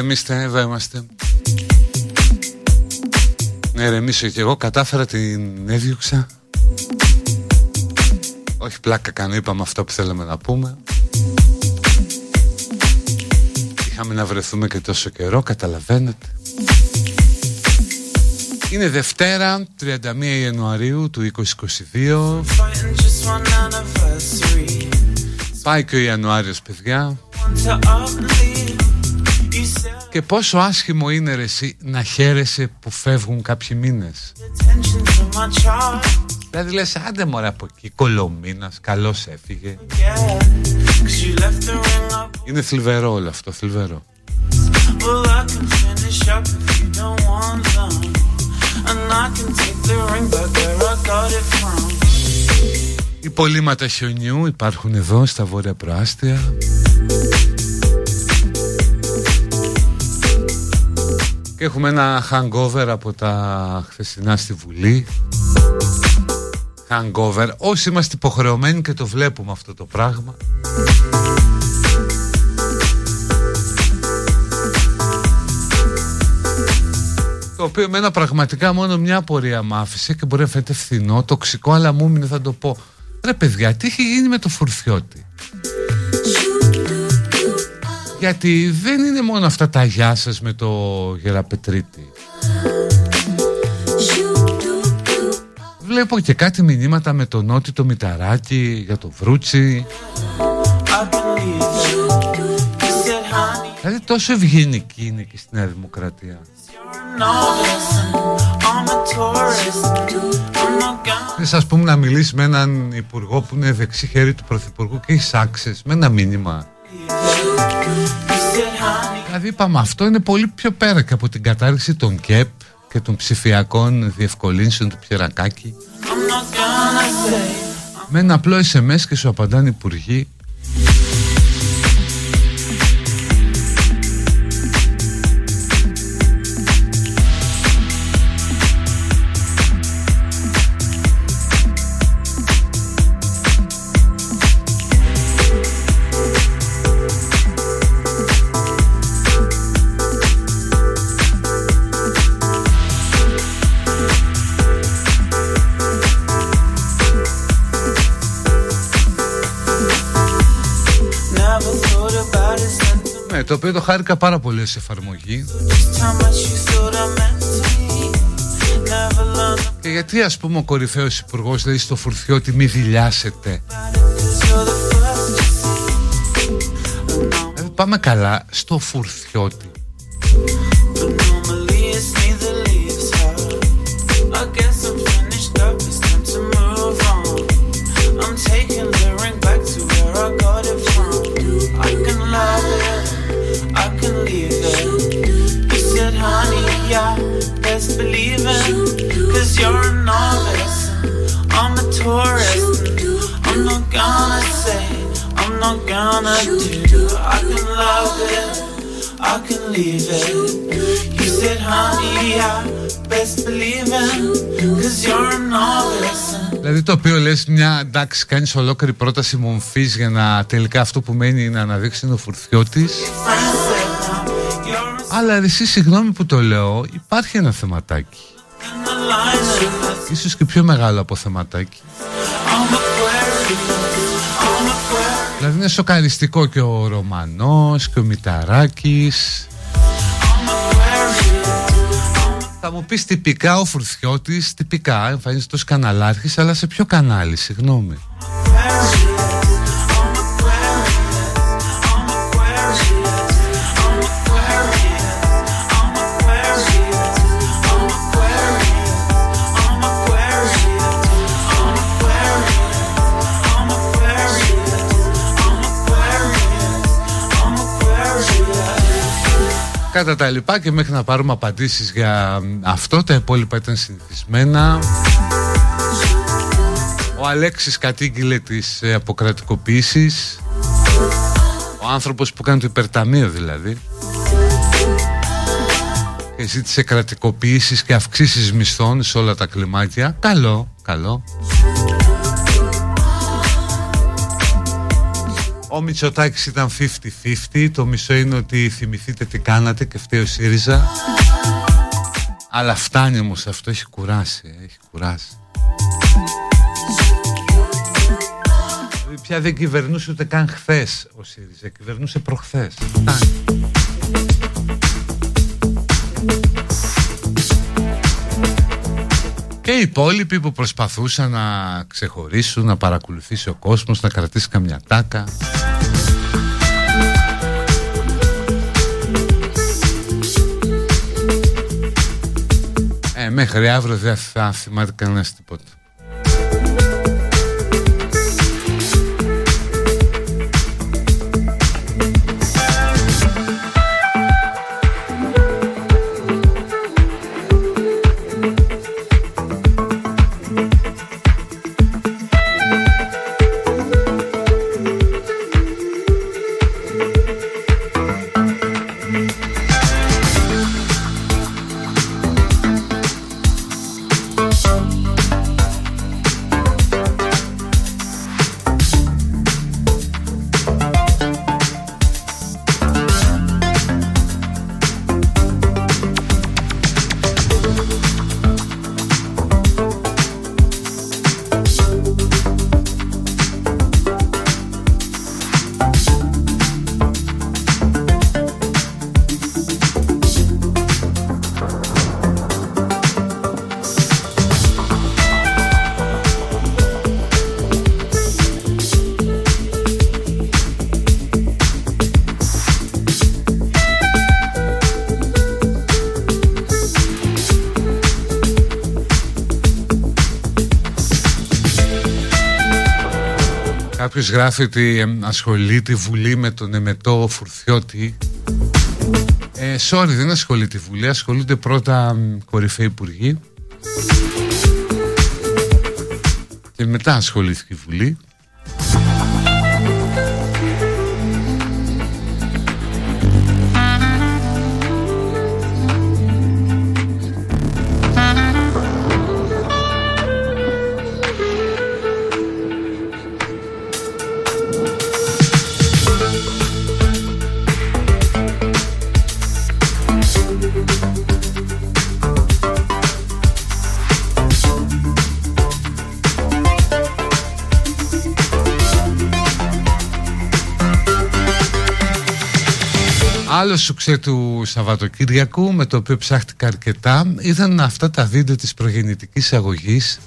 ηρεμήστε, εδώ είμαστε. Να ηρεμήσω και εγώ. Κατάφερα την έδιωξα. Όχι πλάκα κάνω, είπαμε αυτό που θέλαμε να πούμε. Είχαμε να βρεθούμε και τόσο καιρό, καταλαβαίνετε. Είναι Δευτέρα, 31 Ιανουαρίου του 2022 Πάει και ο Ιανουάριος παιδιά Και πόσο άσχημο είναι ρε εσύ να χαίρεσαι που φεύγουν κάποιοι μήνες. Δηλαδή λες άντε μωρέ από εκεί Κολομίνας, καλώς έφυγε Είναι θλιβερό όλο αυτό, θλιβερό. Οι πολύματα χιονιού υπάρχουν εδώ στα βόρεια προάστια έχουμε ένα hangover από τα χθεσινά στη Βουλή hangover όσοι είμαστε υποχρεωμένοι και το βλέπουμε αυτό το πράγμα το οποίο εμένα πραγματικά μόνο μια απορία μ' άφησε και μπορεί να φαίνεται φθηνό, τοξικό, αλλά μου έμεινε θα το πω. Ρε παιδιά, τι έχει γίνει με το φουρφιώτη. Γιατί δεν είναι μόνο αυτά τα γεια σας με το γεραπετρίτη. Βλέπω και κάτι μηνύματα με το Νότι το Μηταράκι για το Βρούτσι. Δηλαδή τόσο ευγενική είναι και στη Νέα Δημοκρατία. Θες ας πούμε να μιλήσει με έναν υπουργό που είναι δεξί χέρι του πρωθυπουργού και έχεις άξες με ένα μήνυμα Δηλαδή είπαμε αυτό είναι πολύ πιο πέρα και από την κατάρριξη των ΚΕΠ και των ψηφιακών διευκολύνσεων του Πιερακάκη. Με ένα απλό SMS και σου απαντάνε υπουργοί το οποίο το χάρηκα πάρα πολύ σε εφαρμογή. Και γιατί ας πούμε ο κορυφαίος υπουργός λέει στο φουρθιώτη μη δηλιάσετε; Δηλαδή πάμε καλά. Στο φουρθιώτη tourist. I'm not gonna say, I'm not gonna do. I can love it, I can leave it. You said, honey, yeah, best believe it. Cause you're a novice. Δηλαδή το οποίο λες μια εντάξει κάνεις ολόκληρη πρόταση μομφής για να τελικά αυτό που μένει είναι να αναδείξει το φουρτιό της αλλά εσύ συγγνώμη που το λέω Υπάρχει ένα θεματάκι Ίσως και πιο μεγάλο από θεματάκι Δηλαδή είναι σοκαριστικό και ο Ρωμανός και ο Μηταράκης. Θα μου πεις τυπικά ο Φουρθιώτης Τυπικά εμφανίζεται ως καναλάρχης Αλλά σε ποιο κανάλι συγγνώμη κατά τα λοιπά και μέχρι να πάρουμε απαντήσεις για αυτό τα υπόλοιπα ήταν συνηθισμένα. Ο Αλέξης κατήγγειλε τις ε, αποκρατικοποίησεις. Ο άνθρωπος που κάνει το υπερταμείο δηλαδή. Και ζήτησε κρατικοποίησεις και αυξήσεις μισθών σε όλα τα κλιμάκια. Καλό, καλό Ο Μητσοτάκης ήταν 50-50 Το μισό είναι ότι θυμηθείτε τι κάνατε Και φταίει ο ΣΥΡΙΖΑ. Αλλά φτάνει όμως αυτό Έχει κουράσει Έχει κουράσει. Πια δεν κυβερνούσε ούτε καν χθες Ο ΣΥΡΙΖΑ Κυβερνούσε προχθές. Φτάνει Και οι υπόλοιποι που προσπαθούσαν να ξεχωρίσουν, να παρακολουθήσει ο κόσμος, να κρατήσει καμιά τάκα. Ε, μέχρι αύριο δεν θα θυμάται κανένας τίποτα. Κάποιος γράφει ότι ασχολείται η Βουλή με τον εμετό Φουρθιώτη. Ε, Sorry δεν ασχολείται η Βουλή Ασχολούνται πρώτα κορυφαίοι υπουργοί. Και μετά ασχολήθηκε η Βουλή άλλο σουξέ του Σαββατοκύριακου με το οποίο ψάχτηκα αρκετά ήταν αυτά τα βίντεο της προγεννητικής αγωγής.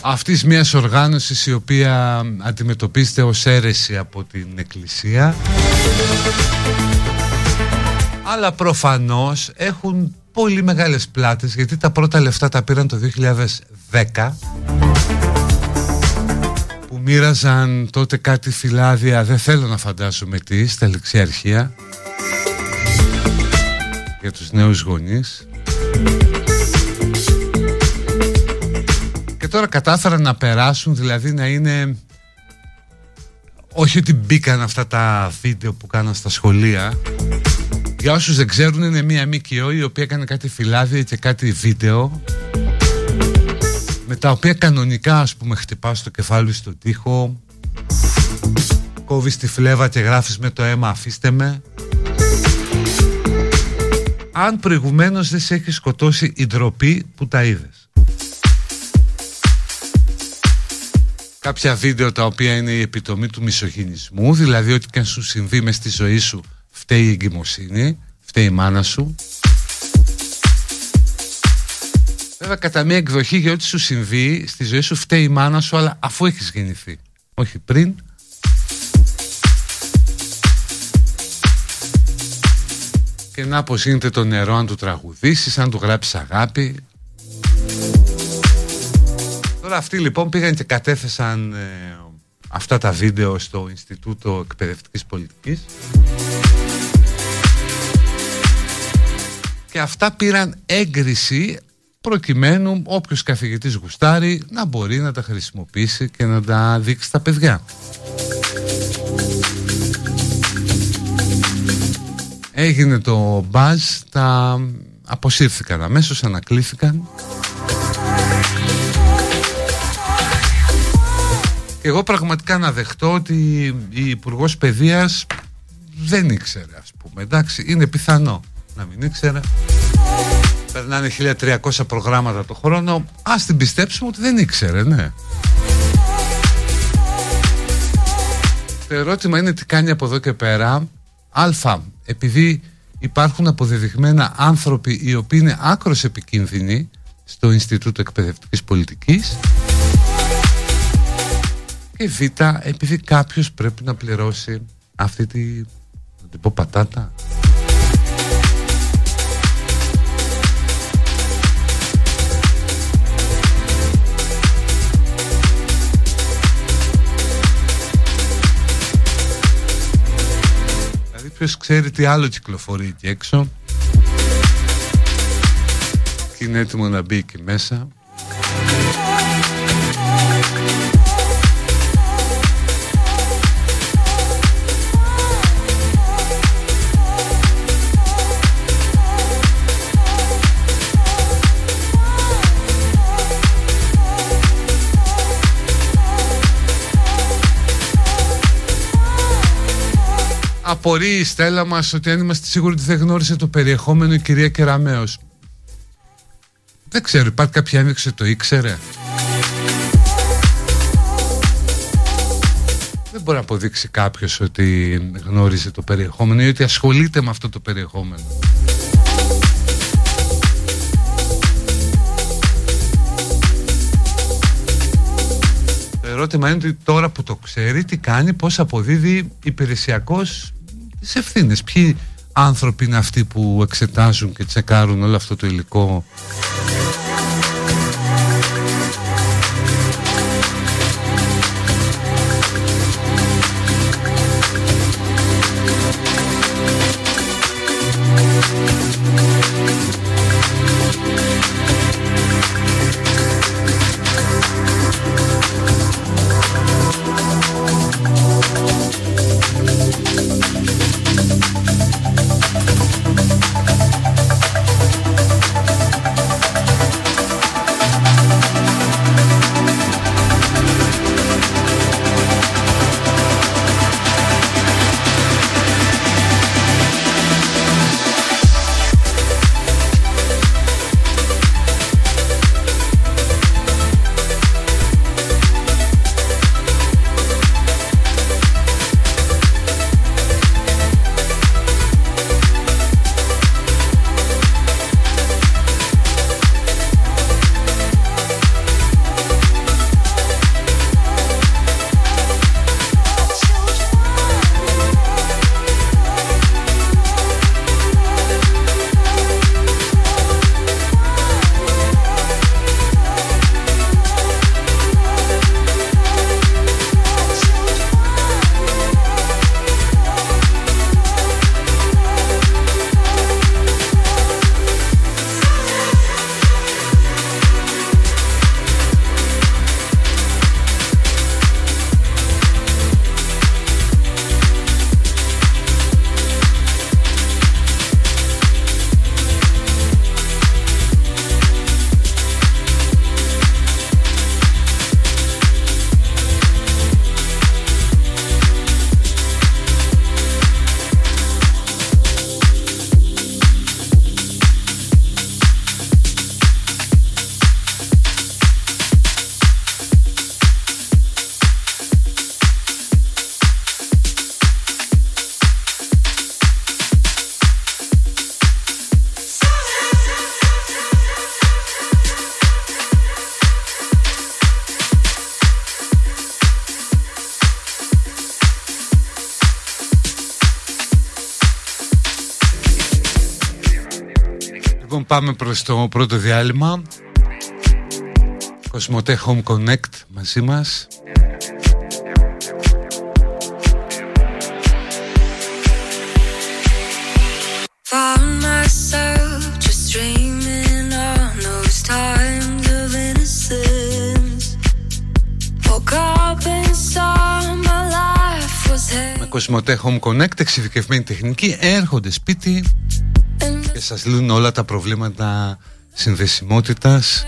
Αυτής μιας οργάνωσης η οποία αντιμετωπίζεται ως αίρεση από την Εκκλησία. Αλλά προφανώς έχουν πολύ μεγάλες πλάτες γιατί τα πρώτα λεφτά τα πήραν το 2010 μοίραζαν τότε κάτι φυλάδια δεν θέλω να φαντάσουμε τι στα λεξιαρχεία για τους νέους γονείς. Και τώρα κατάφεραν να περάσουν δηλαδή να είναι όχι ότι μπήκαν αυτά τα βίντεο που κάναν στα σχολεία. Για όσους δεν ξέρουν είναι μία ΜΚΟ η οποία έκανε κάτι φυλάδια και κάτι βίντεο με τα οποία κανονικά ας πούμε χτυπάς το κεφάλι στον τοίχο κόβεις τη φλέβα και γράφεις με το αίμα αφήστε με. Αν προηγουμένως δεν σε έχει σκοτώσει η ντροπή που τα είδες. Κάποια βίντεο τα οποία είναι η επιτομή του μισογυνισμού δηλαδή ότι και αν σου συμβεί μες στη ζωή σου φταίει η εγκυμοσύνη φταίει η μάνα σου Βέβαια κατά μία εκδοχή για ό,τι σου συμβεί στη ζωή σου φταίει η μάνα σου αλλά αφού έχεις γεννηθεί. Όχι πριν. Και να πως γίνεται το νερό αν του τραγουδήσεις αν του γράψεις αγάπη. Τώρα αυτοί λοιπόν πήγαν και κατέθεσαν ε, αυτά τα βίντεο στο Ινστιτούτο Εκπαιδευτικής Πολιτικής. Και αυτά πήραν έγκριση προκειμένου όποιος καθηγητής γουστάρει να μπορεί να τα χρησιμοποιήσει και να τα δείξει στα παιδιά. Έγινε το μπάζ, τα αποσύρθηκαν αμέσως, ανακλήθηκαν Και εγώ πραγματικά να δεχτώ ότι η Υπουργός Παιδείας δεν ήξερε ας πούμε. Εντάξει, είναι πιθανό να μην ήξερε. Περνάνε 1300 προγράμματα το χρόνο. Ας την πιστέψουμε ότι δεν ήξερε, ναι. Το ερώτημα είναι τι κάνει από εδώ και πέρα. Α, επειδή υπάρχουν αποδεδειγμένα άνθρωποι οι οποίοι είναι άκρος επικίνδυνοι στο Ινστιτούτο Εκπαιδευτικής Πολιτικής και Β, επειδή κάποιος πρέπει να πληρώσει αυτή τη, να την πω πατάτα. Ποιος ξέρει τι άλλο κυκλοφορεί εκεί έξω Και είναι έτοιμο να μπει εκεί μέσα Απορεί η Στέλλα μας ότι αν είμαστε σίγουροι ότι δεν γνώρισε το περιεχόμενο η κυρία Κεραμέως. Δεν ξέρω, υπάρχει κάποια ένδειξη ότι το ήξερε. Δεν μπορεί να αποδείξει κάποιος ότι γνώριζε το περιεχόμενο ή ότι ασχολείται με αυτό το περιεχόμενο. Το ερώτημα είναι ότι τώρα που το ξέρει τι κάνει, πώς αποδίδει υπηρεσιακός τις ευθύνες. Ποιοι άνθρωποι είναι αυτοί που εξετάζουν και τσεκάρουν όλο αυτό το υλικό; Πάμε προς το πρώτο διάλειμμα. Κοσμοτέ Home Connect μαζί μας. Με Κοσμοτέ Home Connect εξειδικευμένη τεχνική έρχονται σπίτι και σας λύνουν όλα τα προβλήματα συνδεσιμότητας.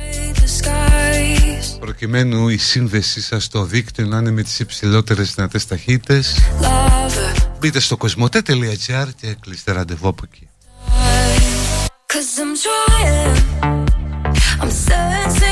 Προκειμένου η σύνδεσή σας στο δίκτυο να είναι με τις υψηλότερες δυνατές ταχύτητες μπείτε στο κοσμοτέ.gr και κλείστε ραντεβού από εκεί. Veils so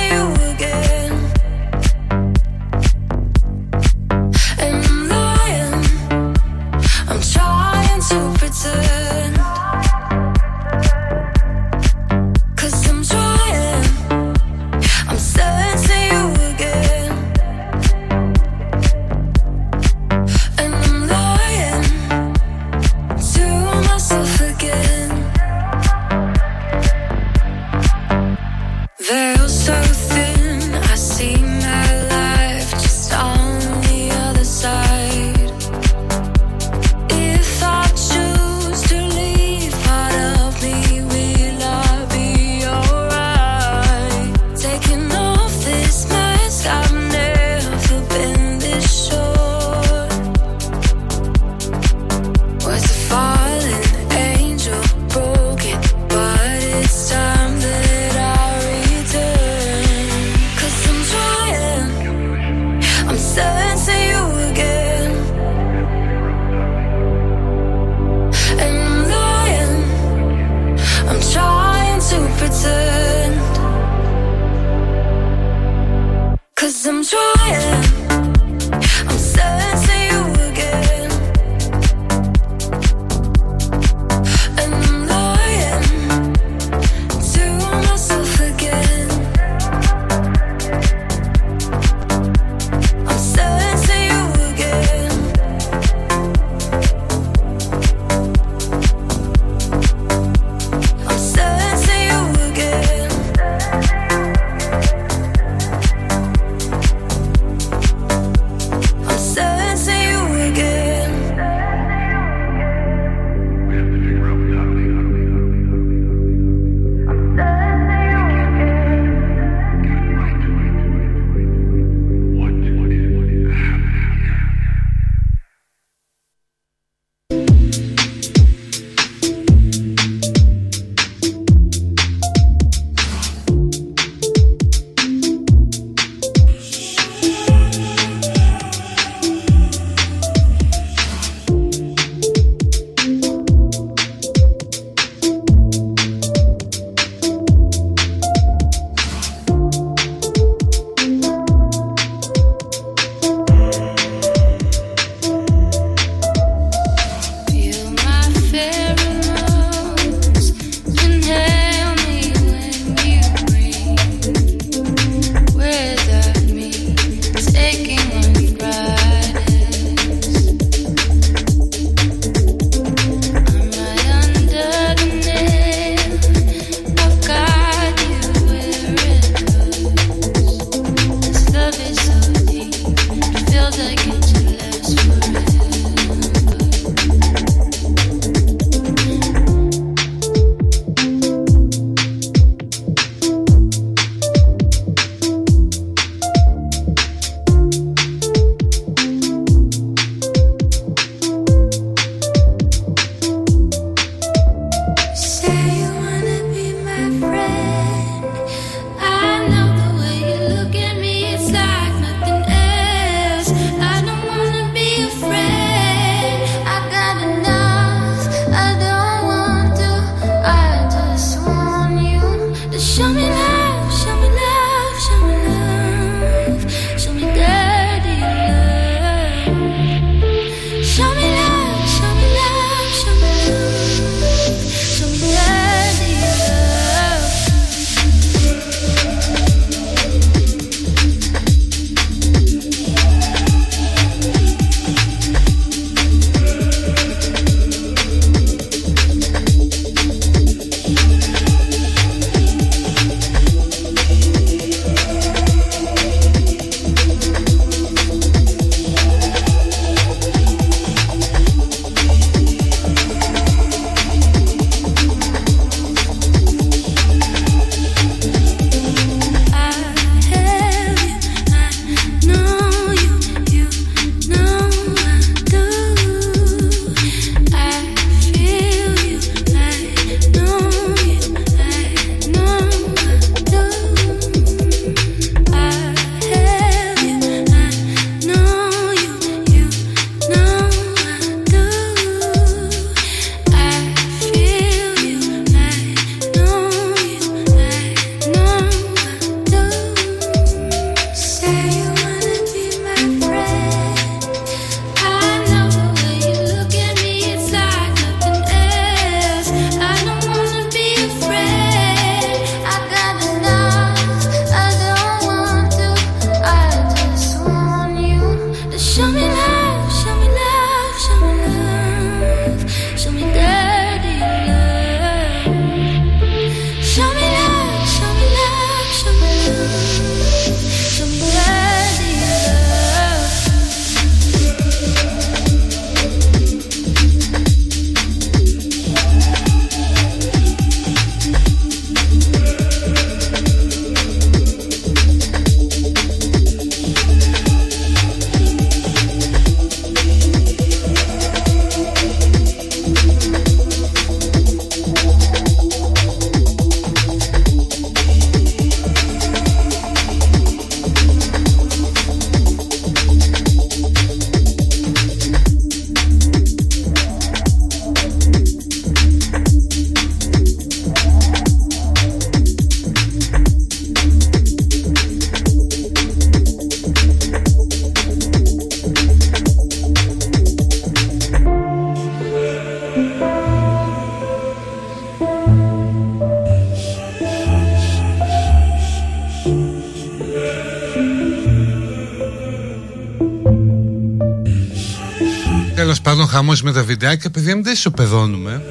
χαμό με τα βιντεάκια, παιδιά, μην τα ισοπεδώνουμε.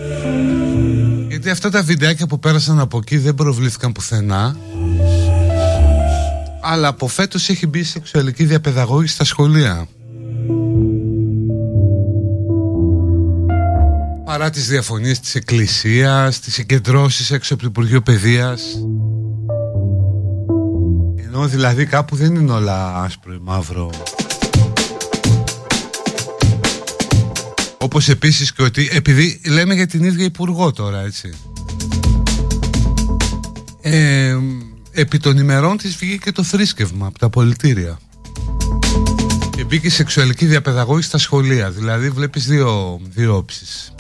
Γιατί αυτά τα βιντεάκια που πέρασαν από εκεί δεν προβλήθηκαν πουθενά. Αλλά από φέτος έχει μπει σεξουαλική διαπαιδαγώγηση στα σχολεία. Παρά τις διαφωνίες της Εκκλησίας, τις συγκεντρώσεις έξω από το Υπουργείο Παιδείας. Ενώ δηλαδή κάπου δεν είναι όλα άσπρο ή μαύρο. Όπως επίσης και ότι, επειδή λέμε για την ίδια Υπουργό τώρα, έτσι. Ε, επί των ημερών της βγήκε το θρήσκευμα από τα πολιτήρια. Και μπήκε η σεξουαλική διαπαιδαγώγηση στα σχολεία. Δηλαδή βλέπεις δύο, δύο όψεις.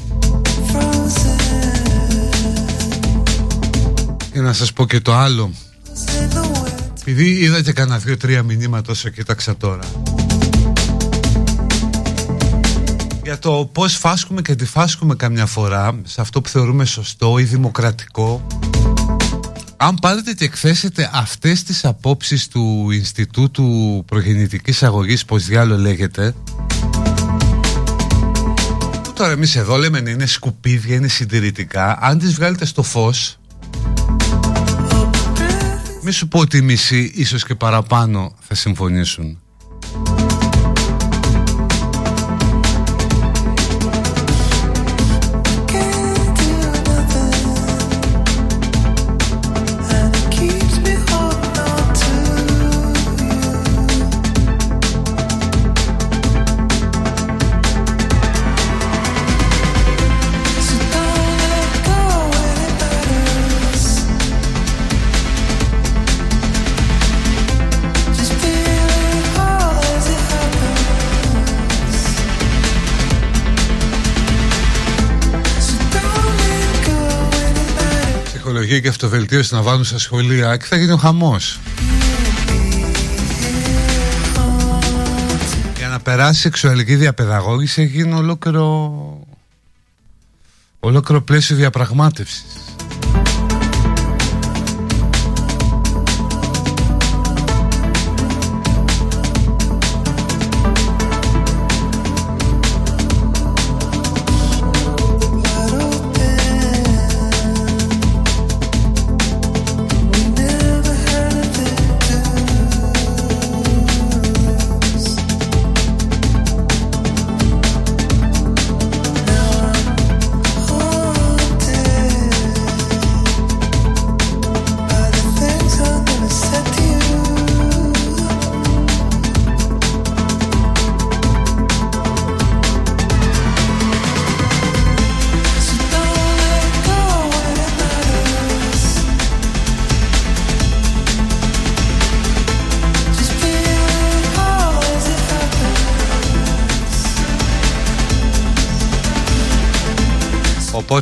Και να σας πω και το άλλο. Επειδή είδα και κανένα δύο-τρία μηνύματα όσο κοίταξα τώρα. Για το πώς φάσκουμε και αντιφάσκουμε καμιά φορά σε αυτό που θεωρούμε σωστό ή δημοκρατικό αν πάρετε και εκθέσετε αυτές τις απόψεις του Ινστιτούτου Προγεννητικής Αγωγής, πως διάλογο λέγεται, που τώρα εμείς εδώ λέμε είναι σκουπίδια, είναι συντηρητικά, αν τις βγάλετε στο φως, μη σου πω ότι οι μισοί, ίσως και παραπάνω, θα συμφωνήσουν. Ψυχολογία και αυτοβελτίωση να βάλουν στα σχολεία και θα γίνει ο χαμός. Για να περάσει σεξουαλική διαπαιδαγώγηση έχει γίνει ολόκληρο, ολόκληρο πλαίσιο διαπραγμάτευσης.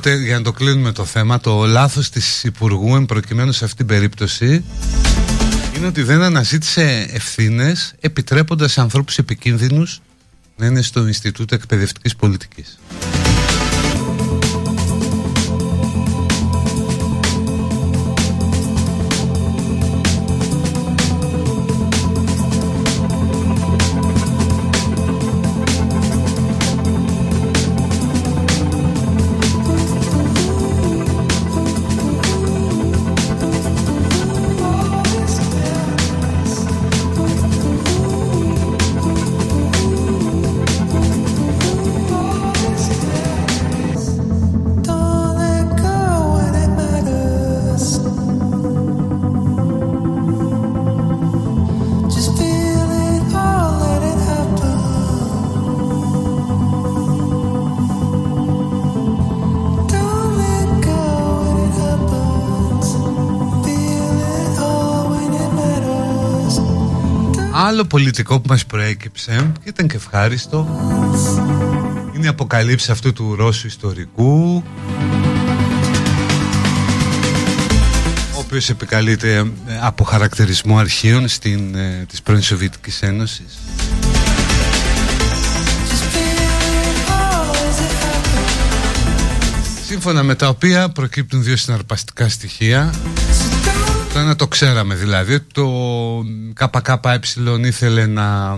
Οπότε για να το κλείνουμε το θέμα Το λάθος της Υπουργού προκειμένου σε αυτήν την περίπτωση Είναι ότι δεν αναζήτησε ευθύνες Επιτρέποντας σε ανθρώπους επικίνδυνους Να είναι στο Ινστιτούτο Εκπαιδευτικής Πολιτικής άλλο πολιτικό που μας προέκυψε και ήταν και ευχάριστο. Είναι η αποκαλύψη αυτού του Ρώσου ιστορικού ο οποίος επικαλείται ε, από χαρακτηρισμό αρχείων στην, ε, της πρώην Σοβιετικής Ένωσης. Σύμφωνα με τα οποία προκύπτουν δύο συναρπαστικά στοιχεία το το ξέραμε δηλαδή. Το ΚΚΕ ήθελε να,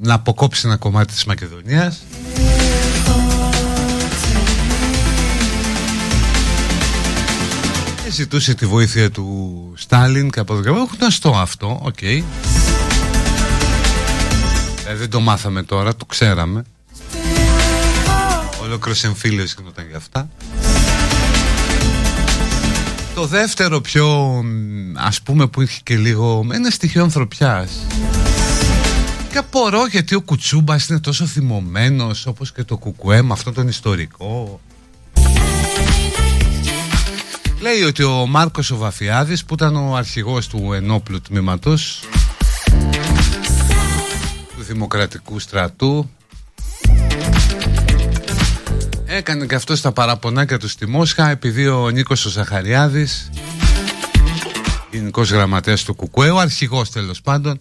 να αποκόψει ένα κομμάτι της Μακεδονίας. Ζητούσε τη βοήθεια του Στάλιν και από το Γράμμο. Γνωστό αυτό, οκ. Ε, δεν το μάθαμε τώρα, το ξέραμε. Ολόκληρος εμφύλιος γινόταν για αυτά. Το δεύτερο πιο ας πούμε που είχε και λίγο ένα στοιχείο ανθρωπιάς. Και απορώ γιατί ο Κουτσούμπας είναι τόσο θυμωμένος όπως και το Κουκουέ με αυτόν τον ιστορικό. Λέει ότι ο Μάρκος ο Βαφιάδης που ήταν ο αρχηγός του ενόπλου τμήματος του Δημοκρατικού Στρατού έκανε και αυτό στα παραπονάκια του στη Μόσχα επειδή ο Νίκος ο Ζαχαριάδης γενικός γραμματέας του Κουκουέ ο αρχηγός τέλος πάντων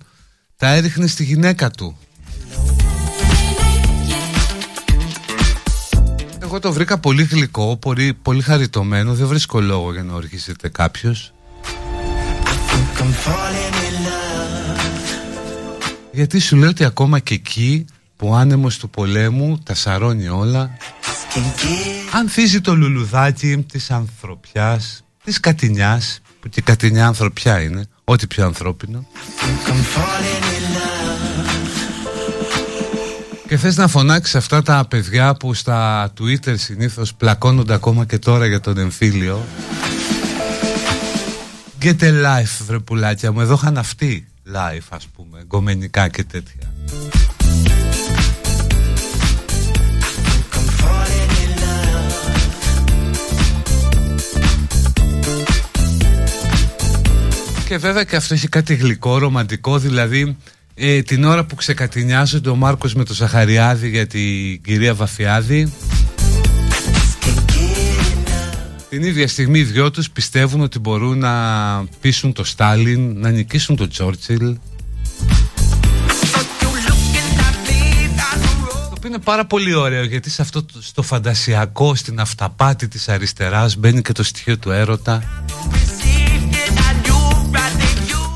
τα έριχνε στη γυναίκα του. Εγώ το βρήκα πολύ γλυκό, πολύ, πολύ χαριτωμένο Δεν βρίσκω λόγο για να οργήσετε κάποιος. Γιατί σου λέω ότι ακόμα και εκεί που ο άνεμος του πολέμου τα σαρώνει όλα Ανθίζει το λουλουδάκι της ανθρωπιάς, της κατηνιάς Που και η κατηνιά ανθρωπιά είναι, ό,τι πιο ανθρώπινο. Και θες να φωνάξεις αυτά τα παιδιά που στα Twitter συνήθως πλακώνονται ακόμα και τώρα για τον εμφύλιο; Get a life βρε πουλάκια μου, εδώ είχαν αυτοί life ας πούμε, γκομενικά και τέτοια Και βέβαια και αυτό έχει κάτι γλυκό, ρομαντικό, δηλαδή ε, την ώρα που ξεκατηνιάζονται ο Μάρκος με τον Ζαχαριάδη για την κυρία Βαφιάδη. Την ίδια στιγμή οι δυο τους πιστεύουν ότι μπορούν να πείσουν το Στάλιν, να νικήσουν τον Τσόρτσιλ. Το οποίο είναι πάρα πολύ ωραίο γιατί σε αυτό το, στο φαντασιακό, στην αυταπάτη της αριστεράς μπαίνει και το στοιχείο του έρωτα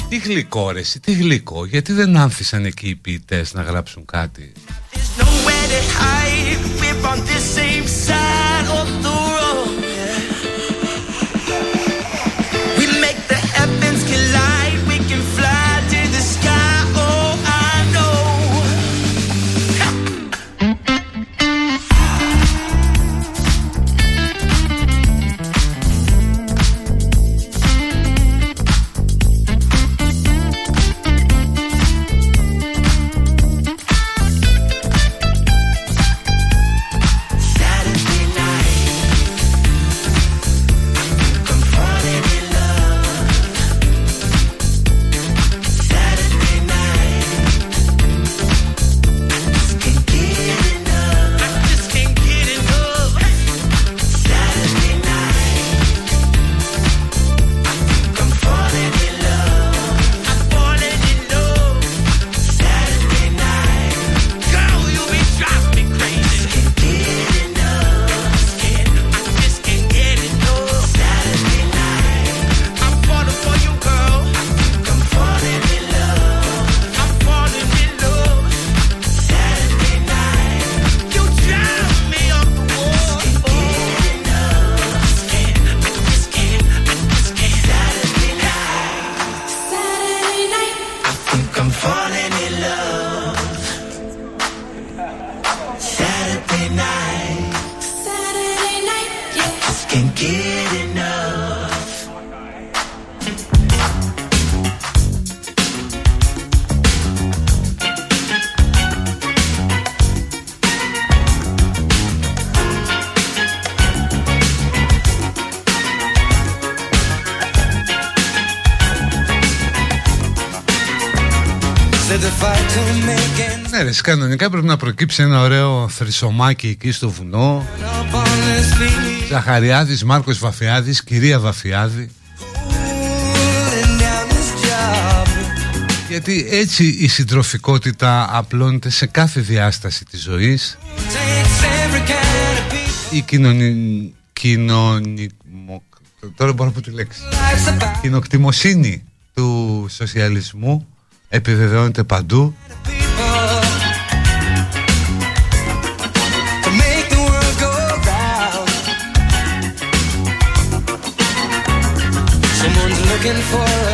τι γλυκό ρε, τι γλυκό, γιατί δεν άνθησαν εκεί οι ποιητές να γράψουν κάτι; Κανονικά πρέπει να προκύψει ένα ωραίο θρυσομάκι εκεί στο βουνό. Ζαχαριάδης, Μάρκος Βαφιάδης, κυρία Βαφιάδη. Γιατί έτσι η συντροφικότητα απλώνεται σε κάθε διάσταση της ζωής. Η κοινωνική κοινωνι... Τώρα μπορώ να πω τη λέξη. Κοινοκτημοσύνη του σοσιαλισμού επιβεβαιώνεται παντού looking for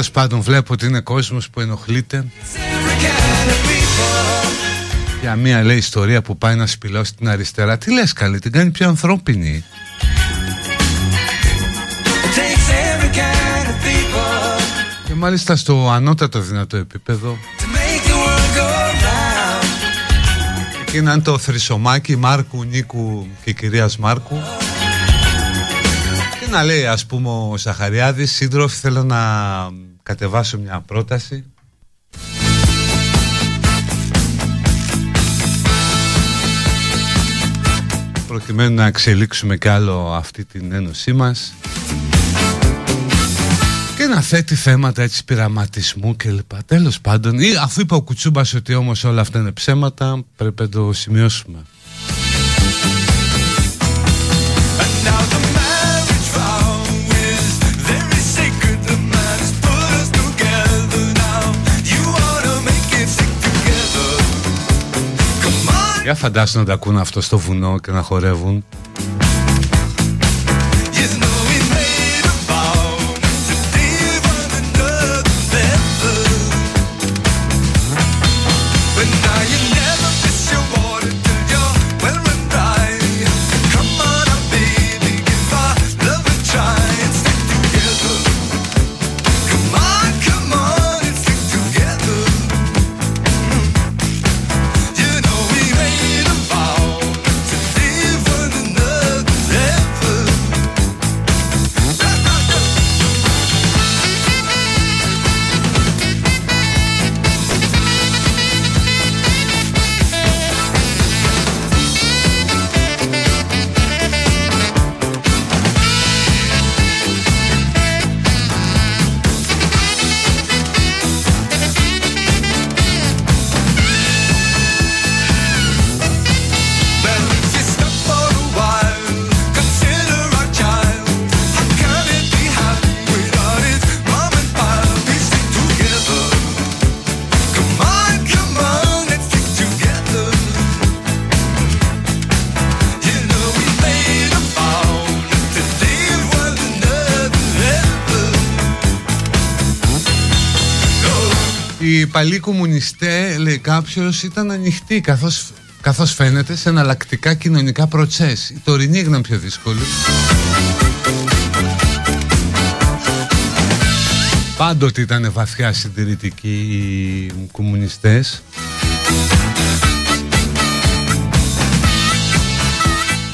Τέλος πάντων βλέπω ότι είναι κόσμος που ενοχλείται. Για μία λέει ιστορία που πάει να σπηλώσει την αριστερά. Τι λες καλή, την κάνει πιο ανθρώπινη. Και μάλιστα στο ανώτατο δυνατό επίπεδο. Εκεί να είναι το θρυσομάκι Μάρκου, Νίκου και κυρίας Μάρκου να λέει ας πούμε ο Σαχαριάδης Σύντροφοι θέλω να κατεβάσω μια πρόταση προκειμένου να εξελίξουμε κι άλλο αυτή την ένωσή μας και να θέτει θέματα έτσι πειραματισμού κλπ. Τέλος πάντων, ή αφού είπε ο Κουτσούμπας ότι όμως όλα αυτά είναι ψέματα, πρέπει να το σημειώσουμε. Για φαντάσου να τα ακούν αυτό στο βουνό και να χορεύουν παλιοί κομμουνιστέ, λέει κάποιος, ήταν ανοιχτοί καθώς, καθώς φαίνεται σε εναλλακτικά κοινωνικά προτσές. Η τωρινή έγιναν πιο δύσκολη. Πάντοτε ήταν βαθιά συντηρητικοί οι κομμουνιστές.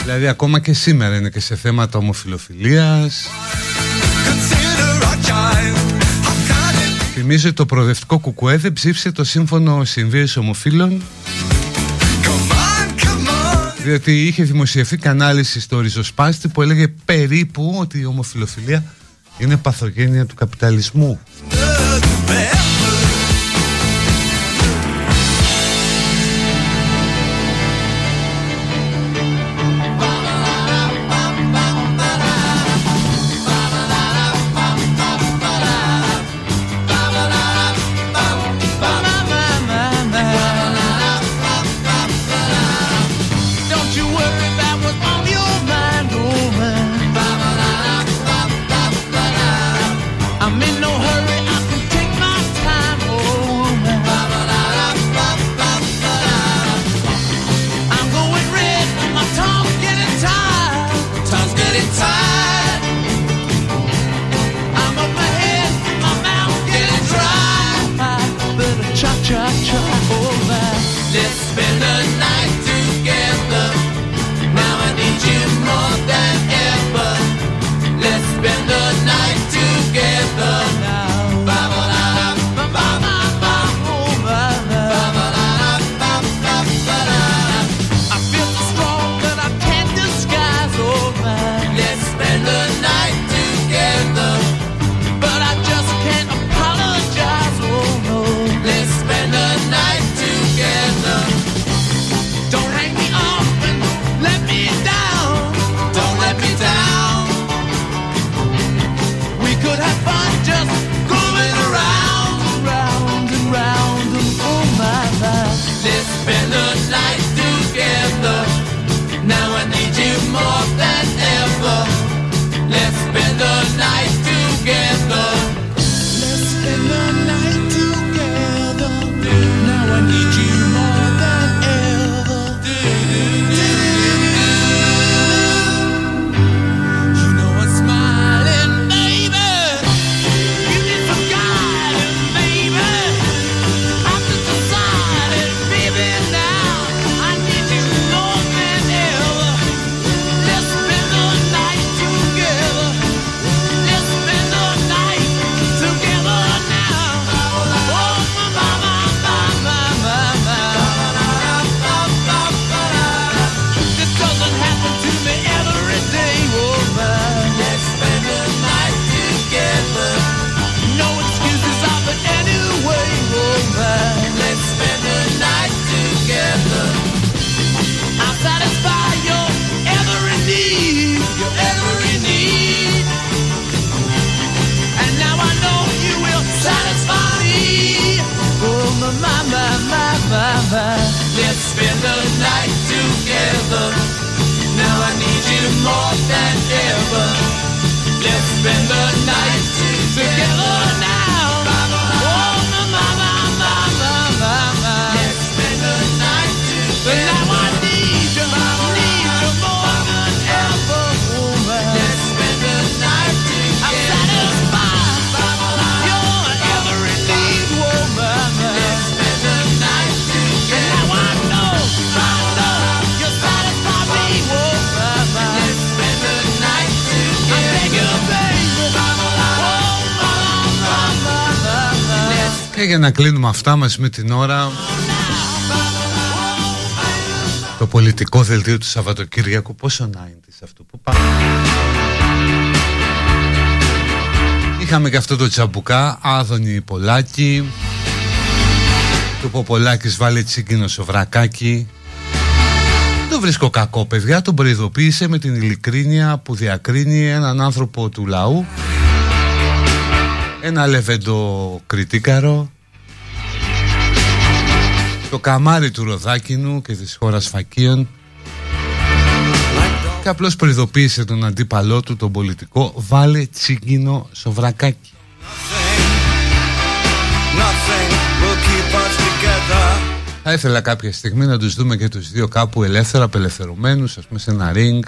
Δηλαδή ακόμα και σήμερα είναι και σε θέματα ομοφιλοφιλίας Θυμίζω ότι το προοδευτικό κουκουέ δεν ψήφισε το σύμφωνο συμβίωσης ομοφύλων διότι είχε δημοσιευθεί κανάλιση στο ριζοσπάστη που έλεγε περίπου ότι η ομοφιλοφιλία είναι παθογένεια του καπιταλισμού. Για να κλείνουμε αυτά μας με την ώρα. Το πολιτικό δελτίο του Σαββατοκύριακου Πόσο να είναι αυτό που πάμε Είχαμε και αυτό το τσαμπουκά Άδωνη Πολάκη. Το Ποπολάκης βάλε τσίγκινο σοβρακάκι. Το βρίσκω κακό παιδιά, τον προειδοποίησε με την ειλικρίνεια που διακρίνει έναν άνθρωπο του λαού. Ένα λεβέντο κριτήκαρο το καμάρι του Ροδάκινου και της χώρας Φακίων και απλώς προειδοποίησε τον αντίπαλό του τον πολιτικό βάλε τσίγκινο σοβρακάκι θα ήθελα κάποια στιγμή να τους δούμε και τους δύο κάπου ελεύθερα, απελευθερωμένους, ας πούμε σε ένα ring.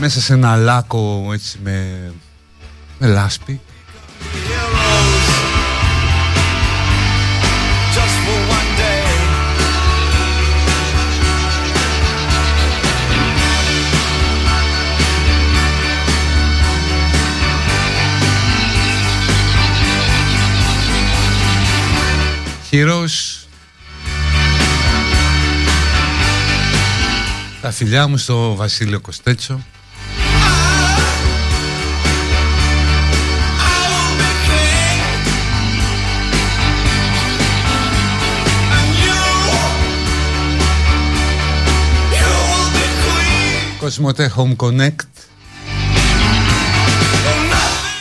Μέσα σε ένα λάκκο έτσι με, με λάσπη Heroes Τα φιλιά μου στο Βασίλειο Κοστέτσο Κοσμοτέ Home Connect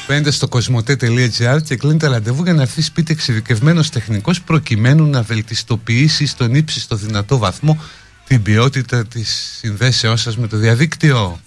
Μπαίνετε στο κοσμοτέ.gr και κλείνετε ραντεβού για να έρθει σπίτι εξειδικευμένος τεχνικός προκειμένου να βελτιστοποιήσει στον ύψιστο δυνατό βαθμό την ποιότητα της συνδέσεώς σας με το διαδίκτυο.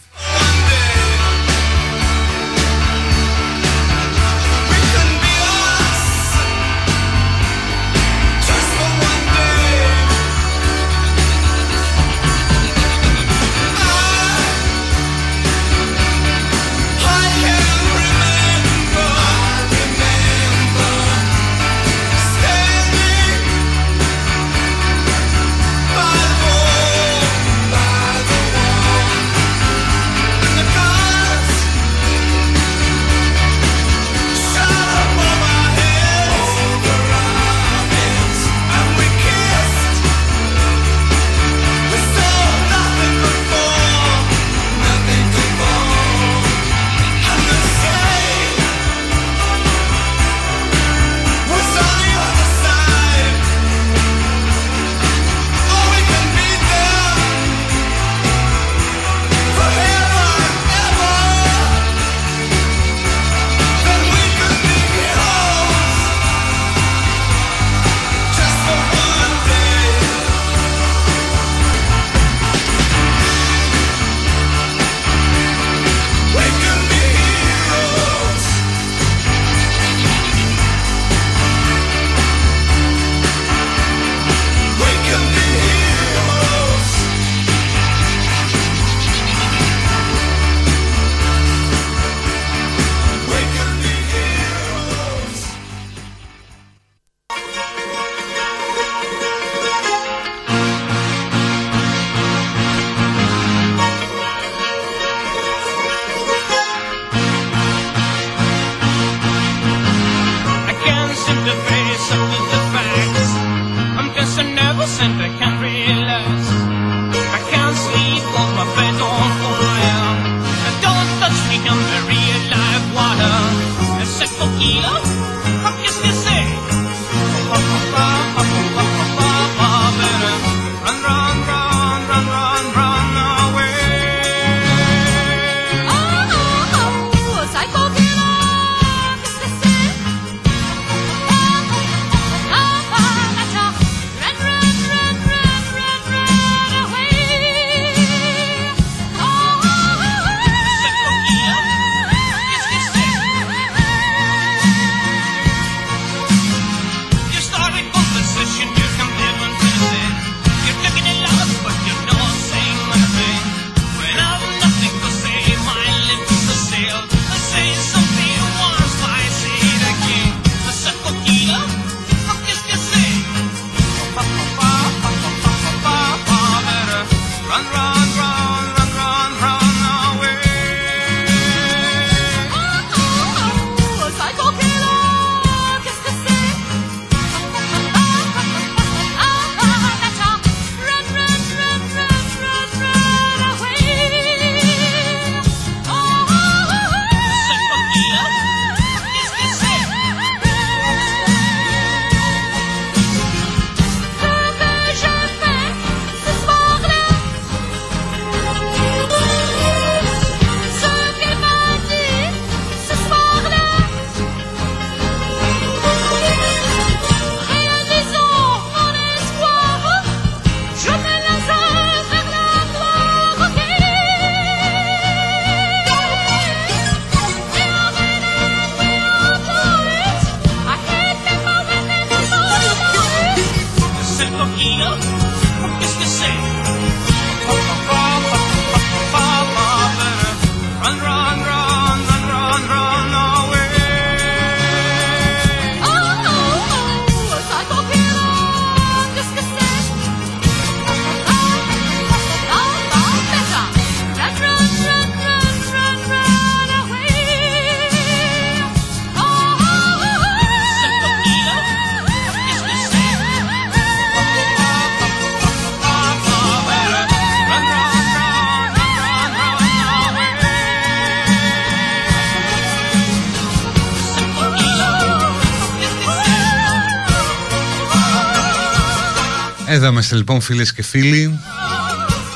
Εδώ είμαστε λοιπόν φίλες και φίλοι.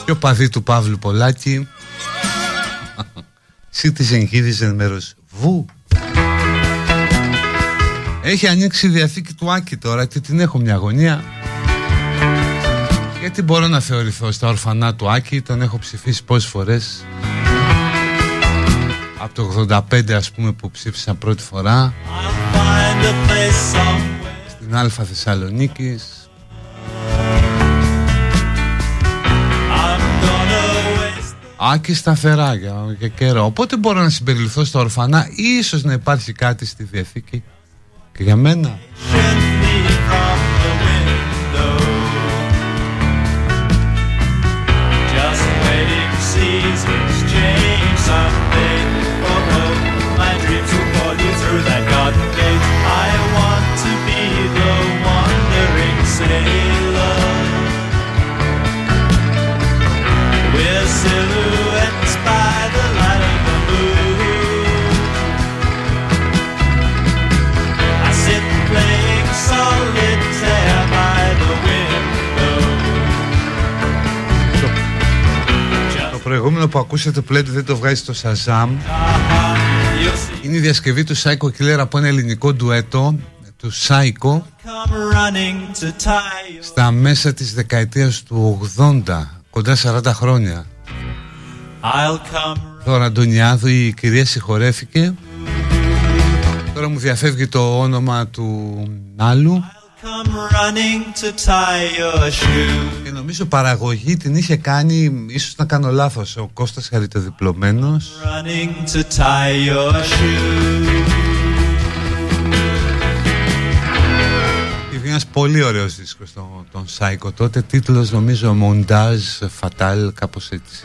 Και ο παδί του Παύλου Πολάκη. Citizen Citizen μέρος Βου. Έχει ανοίξει η διαθήκη του Άκη τώρα Και την έχω μια αγωνία Γιατί μπορώ να θεωρηθώ στα ορφανά του Άκη Τον έχω ψηφίσει πόσες φορές. Από το 85 ας πούμε που ψήφισα πρώτη φορά. Στην Αλφα Θεσσαλονίκης Άκη σταθερά για, για καιρό. Οπότε μπορώ να συμπεριληφθώ στα ορφανά, ίσως να υπάρχει κάτι στη Διαθήκη και για μένα. Προηγούμενο που ακούσατε πλέον δεν το βγάζει στο Shazam Είναι η διασκευή του Psycho Killer από ένα ελληνικό ντουέτο του Psycho στα μέσα της δεκαετίας του 80 κοντά 40 χρόνια. Τώρα Αντωνιάδου η κυρία συγχωρέθηκε. Τώρα μου διαφεύγει το όνομα του άλλου και νομίζω παραγωγή την είχε κάνει, ίσως να κάνω λάθος, ο Κώστας Χαριτοδιπλωμένος. Είχε ένας πολύ ωραίος δίσκος τον, τον Σάικο τότε, τίτλος νομίζω Montage Fatal, κάπως έτσι.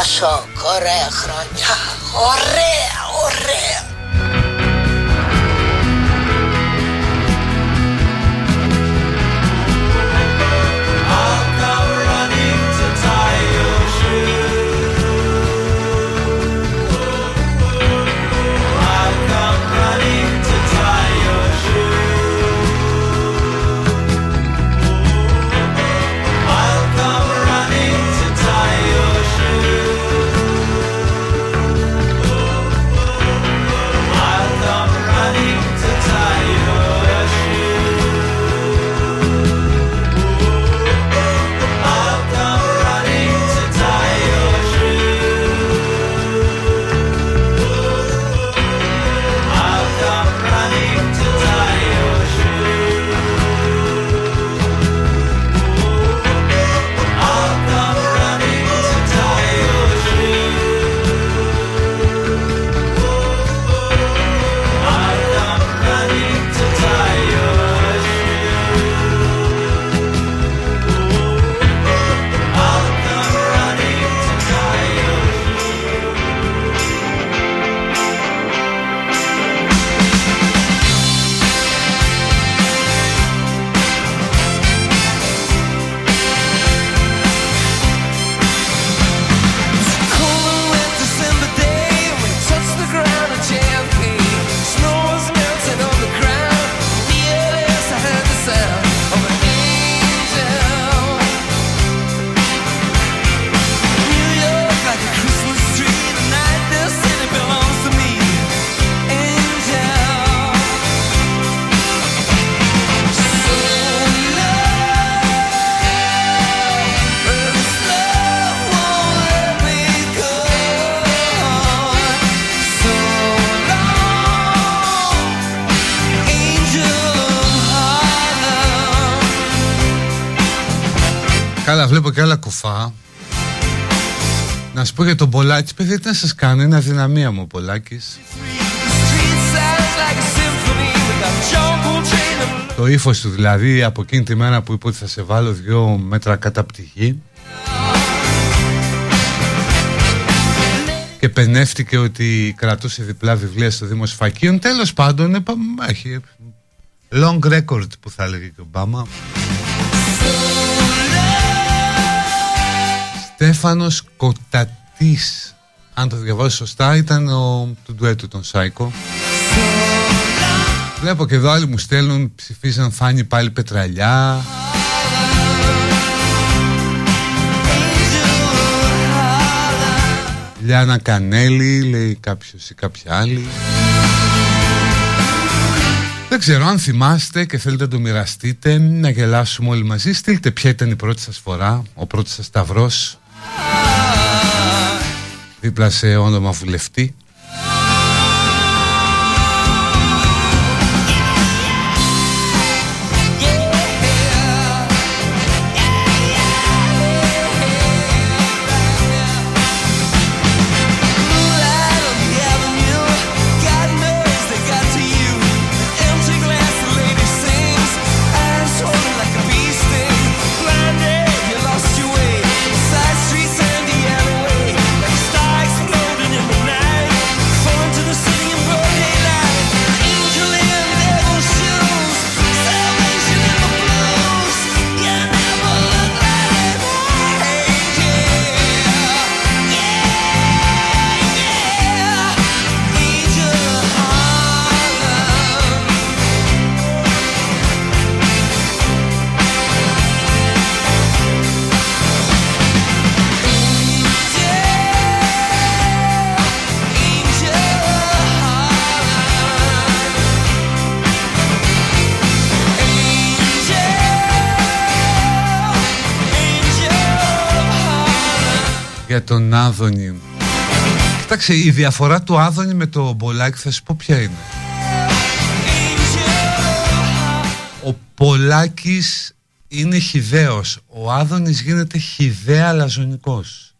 Πασόκ, ωραία χρόνια. Ωραία, ωραία. Βλέπω και άλλα κουφά. Να σου πω για τον Πολάκης, παιδιά, τι να σας κάνει, είναι αδυναμία μου ο Πολάκης. Το ύφος του δηλαδή από εκείνη τη μέρα που είπε ότι θα σε βάλω δυο μέτρα κατά πτυχή και πενεύτηκε ότι κρατούσε διπλά βιβλία στο Δήμο Σφακίων τέλος πάντων έχει long record που θα έλεγε και ο Ομπάμα Στέφανος Κοτατής. Αν το διαβάζω σωστά ήταν ο του ντουέτου των Σάικο. Βλέπω και εδώ άλλοι μου στέλνουν ψηφίζαν Φάνη πάλι Πετραλιά. Λιάνα Κανέλη λέει κάποιος ή κάποια άλλη δεν ξέρω αν θυμάστε και θέλετε να το μοιραστείτε Να γελάσουμε όλοι μαζί Στείλτε ποια ήταν η πρώτη σας φορά Ο πρώτος σας σταυρός δίπλα σε όνομα βουλευτή για τον Άδωνη. Κοιτάξτε, η διαφορά του Άδωνη με το Μπολάκη θα σου πω ποια είναι. Ο Πολάκης είναι χιδαίος, ο Άδωνης γίνεται χιδαία λαζονικός.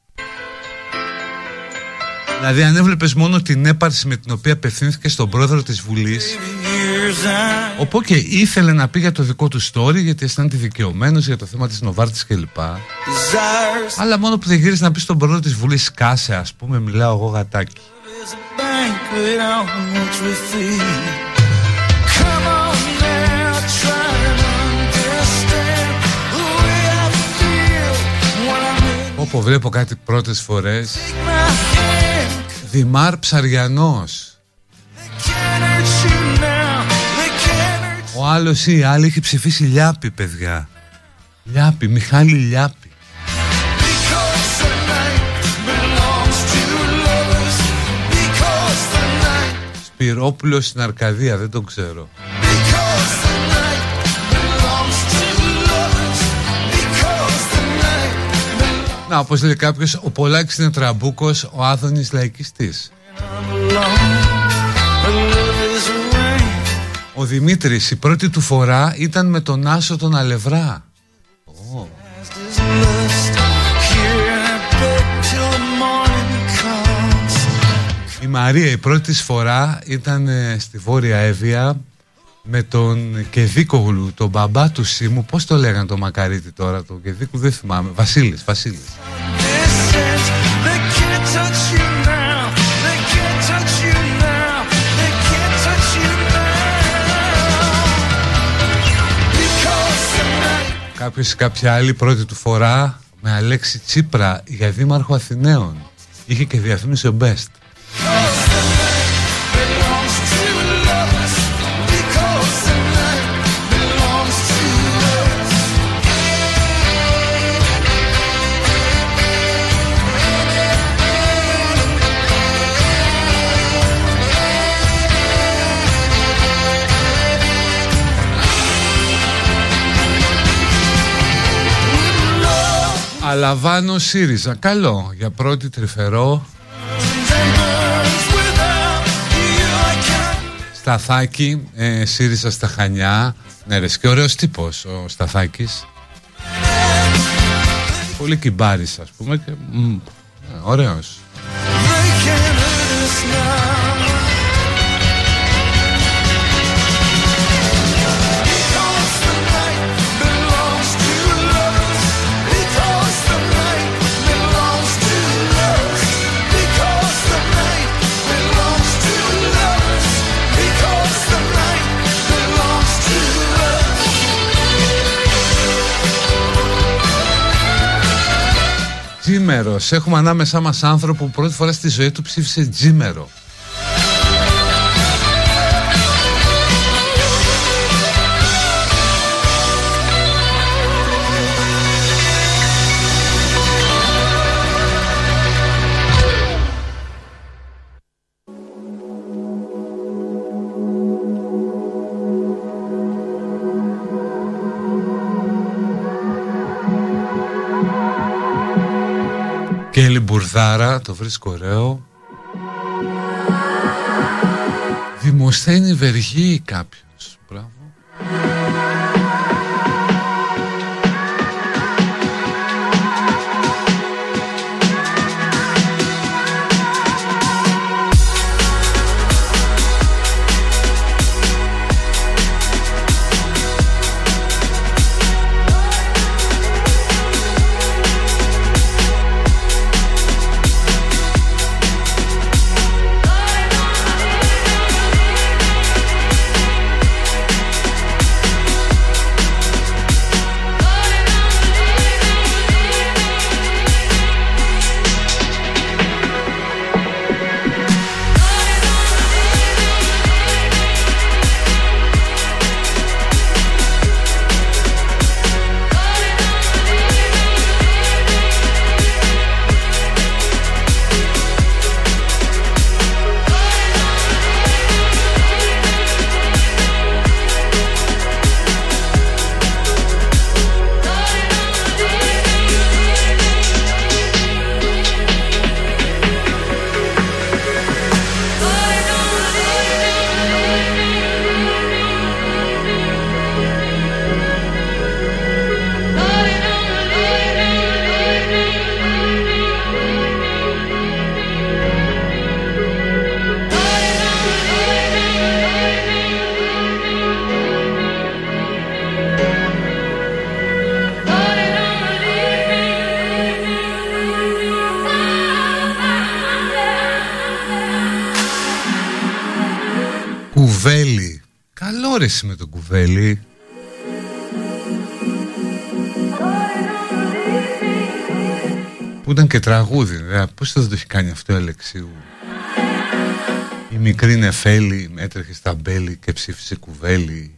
Δηλαδή αν έβλεπες μόνο την έπαρση με την οποία απευθύνθηκε στον πρόεδρο της Βουλής Οπότε και ήθελε να πει για το δικό του story γιατί αισθάνεται δικαιωμένος για το θέμα της Νοβάρτης κλπ. Αλλά μόνο που δεν γύρισε να πει στον πρόεδρο της Βουλής κάσε ας πούμε μιλάω εγώ γατάκι Όπου βλέπω κάτι πρώτες φορές Δημάρ Ψαριανός Ο άλλος ή η άλλη έχει ψηφίσει Λιάπη παιδιά. Λιάπη, Μιχάλη Λιάπη. Σπυρόπουλος στην Αρκαδία, δεν τον ξέρω. Να, όπως λέει κάποιος, ο Πολάκης είναι τραμπούκος, ο Άδωνης λαϊκιστής. Ο Δημήτρης η πρώτη του φορά ήταν με τον Άσο τον Αλευρά. Η Μαρία η πρώτη της φορά ήταν ε, στη Βόρεια Εύβοια με τον Κεδίκογλου, τον μπαμπά του Σίμου, πώς το λέγανε το μακαρίτι τώρα, το Κεδίκου δεν θυμάμαι, Βασίλης, Βασίλης. Κάποιος κάποια άλλη πρώτη του φορά με Αλέξη Τσίπρα για δήμαρχο Αθηναίων. Είχε και διαφήμιση ο Best. Αλαβάνο ΣΥΡΙΖΑ. Καλό για πρώτη τρυφερό. Σταθάκη, ε, ΣΥΡΙΖΑ στα Χανιά. Ναι ρε, και ωραίος τύπος ο Σταθάκης. Πολύ κυμπάρης ας πούμε και μ, ωραίος. Τζίμερος. Έχουμε ανάμεσά μας άνθρωπο που πρώτη φορά στη ζωή του ψήφισε Τζίμερο. Μπουρδάρα, το βρίσκω ωραίο. Δημοσθένη Βεργή κάποιος. Μπράβο. Τραγούδι δε, Πώς θα το έχει κάνει αυτό η Αλεξίου; Η μικρή νεφέλη έτρεχε στα μπέλη και ψήφισε κουβέλι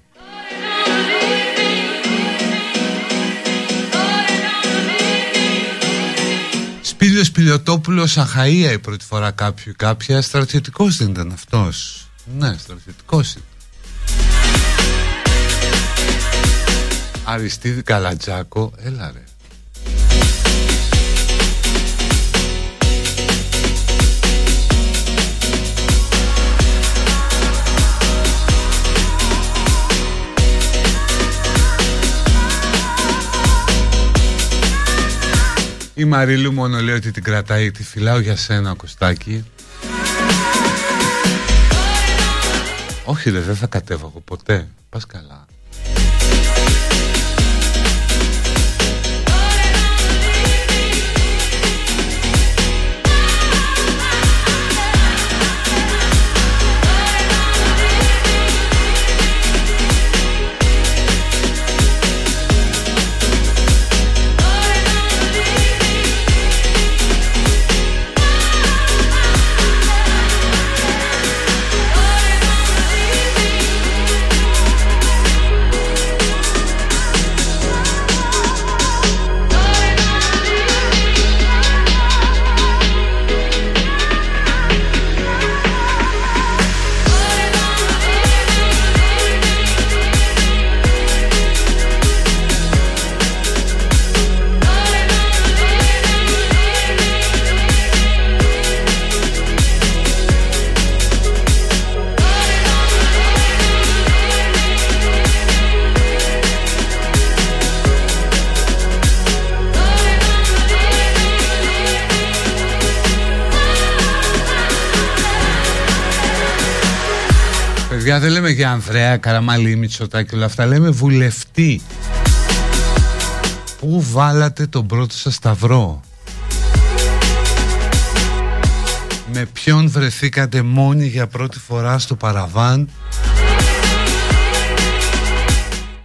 Σπίλιος Πιλιοτόπουλος Αχαΐα η πρώτη φορά κάποιου κάποια. Στρατιωτικός δεν ήταν αυτός. Ναι στρατιωτικός ήταν. Αριστίδη Καλατζάκο Έλα ρε Η Μαρίλου μόνο λέει ότι την κρατάει, τη φυλάω για σένα Κωστάκι Όχι ρε δεν θα κατέβω εγώ ποτέ. Πας καλά παιδιά δεν λέμε για Ανδρέα Καραμαλή Μητσοτάκη όλα αυτά. Λέμε βουλευτή. Πού βάλατε τον πρώτο σας σταυρό; Με ποιον βρεθήκατε μόνοι για πρώτη φορά στο παραβάν;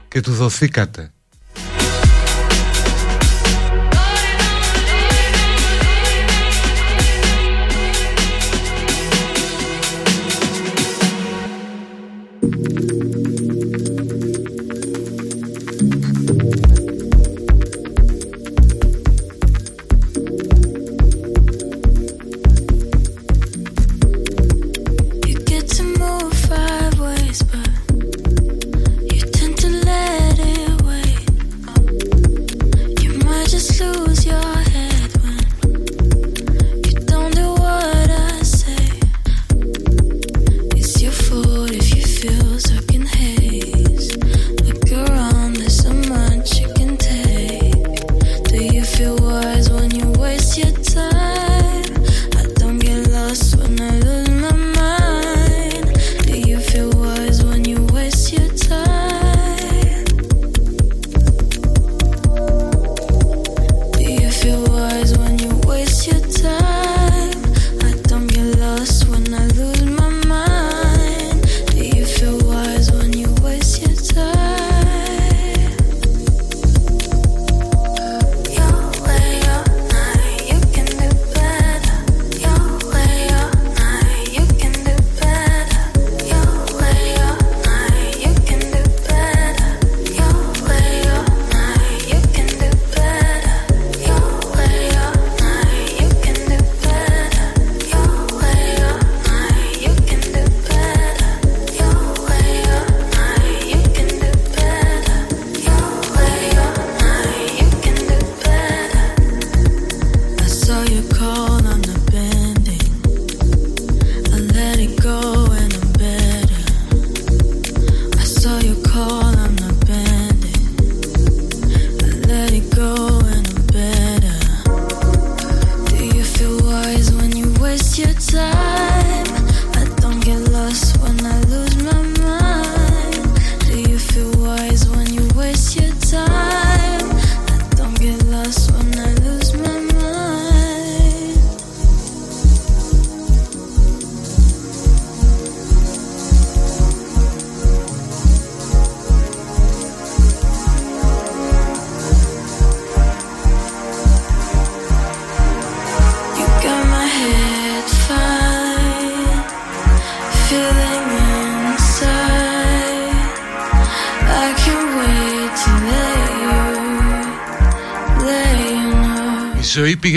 Και του δοθήκατε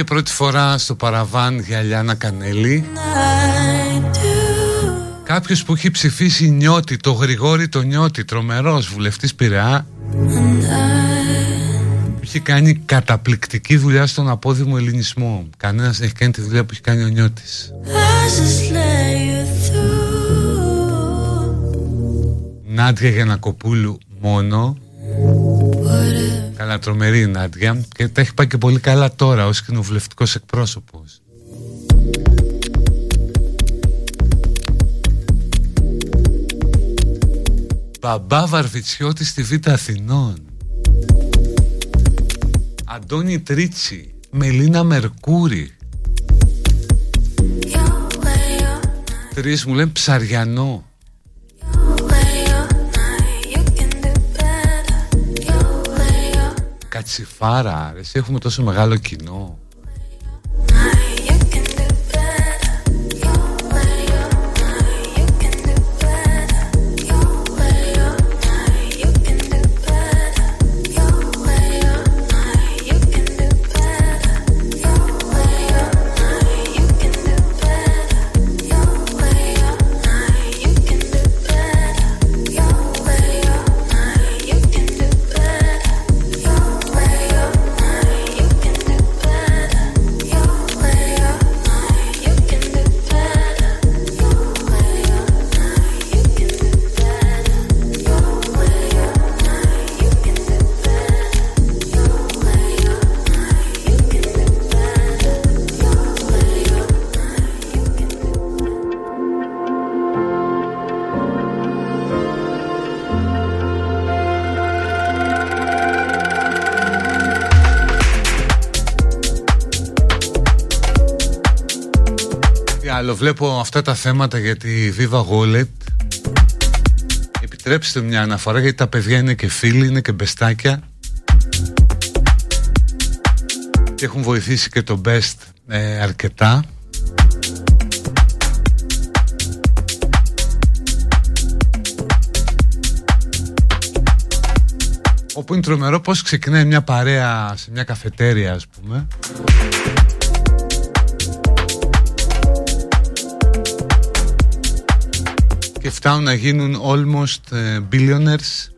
πήγε πρώτη φορά στο παραβάν για Λιάνα Κανέλη. Κάποιος που έχει ψηφίσει νιώτη, το Γρηγόρη το νιώτη, τρομερός βουλευτής Πειραιά. Που έχει κάνει καταπληκτική δουλειά στον απόδημο ελληνισμό. Κανένας δεν έχει κάνει τη δουλειά που έχει κάνει ο νιώτης. Νάντια Γιανακοπούλου μόνο Καλά τρομερή η Νάντια. Και τα έχει πάει και πολύ καλά τώρα ως κοινοβουλευτικός εκπρόσωπος. Μπαμπά Βαρβιτσιώτη στη Β' Αθηνών. Αντώνη Τρίτσι Μελίνα Μερκούρη. Τρεις μου λένε Ψαριανό Κατσιφάρα, εσύ έχουμε τόσο μεγάλο κοινό βλέπω αυτά τα θέματα για τη Viva Wallet. Επιτρέψτε μια αναφορά γιατί τα παιδιά είναι και φίλοι, είναι και μπεστάκια. Και έχουν βοηθήσει και το Best ε, αρκετά. Όπου είναι τρομερό πως ξεκινάει μια παρέα σε μια καφετέρια ας πούμε και φτάνουν να γίνουν almost ε, billionaires.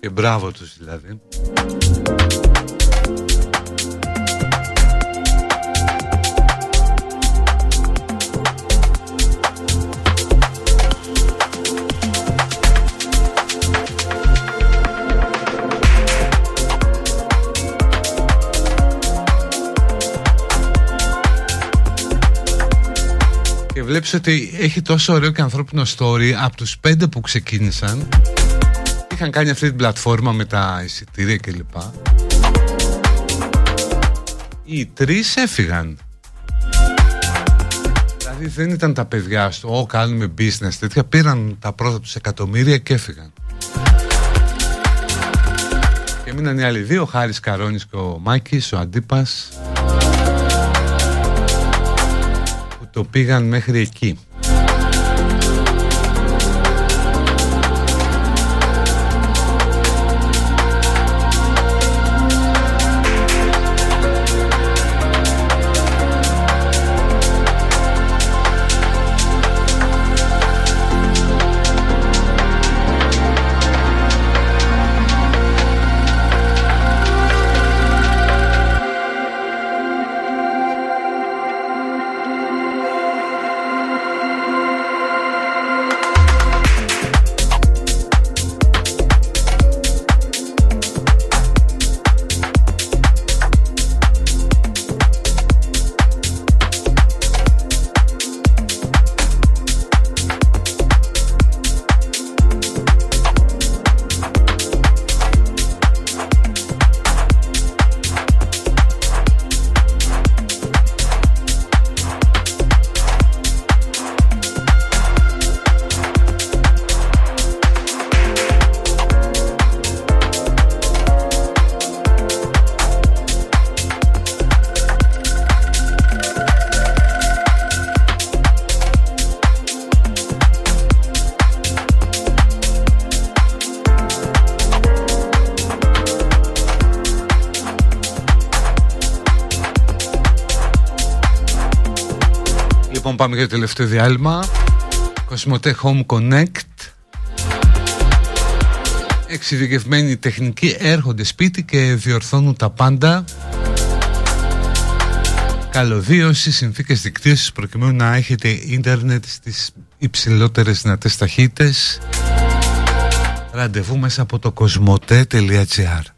Και μπράβο τους δηλαδή βλέπεις ότι έχει τόσο ωραίο και ανθρώπινο story από τους πέντε που ξεκίνησαν. Είχαν κάνει αυτή την πλατφόρμα με τα εισιτήρια κλπ. Οι τρεις έφυγαν. Δηλαδή δεν ήταν τα παιδιά στο «Ω κάνουμε business» τέτοια. Πήραν τα πρώτα τους εκατομμύρια και έφυγαν. Και μείναν οι άλλοι δύο, ο Χάρης Καρόνης και ο Μάκης, ο Αντίπας το πήγαν μέχρι εκεί. Πάμε για το τελευταίο διάλειμμα. Κοσμοτέ Home Connect. Εξειδικευμένοι τεχνικοί έρχονται σπίτι και διορθώνουν τα πάντα. Καλωδίωση, συνθήκες δικτύωσης προκειμένου να έχετε ίντερνετ στις υψηλότερες δυνατές ταχύτητες. Ραντεβού μέσα από το κοσμοτέ.gr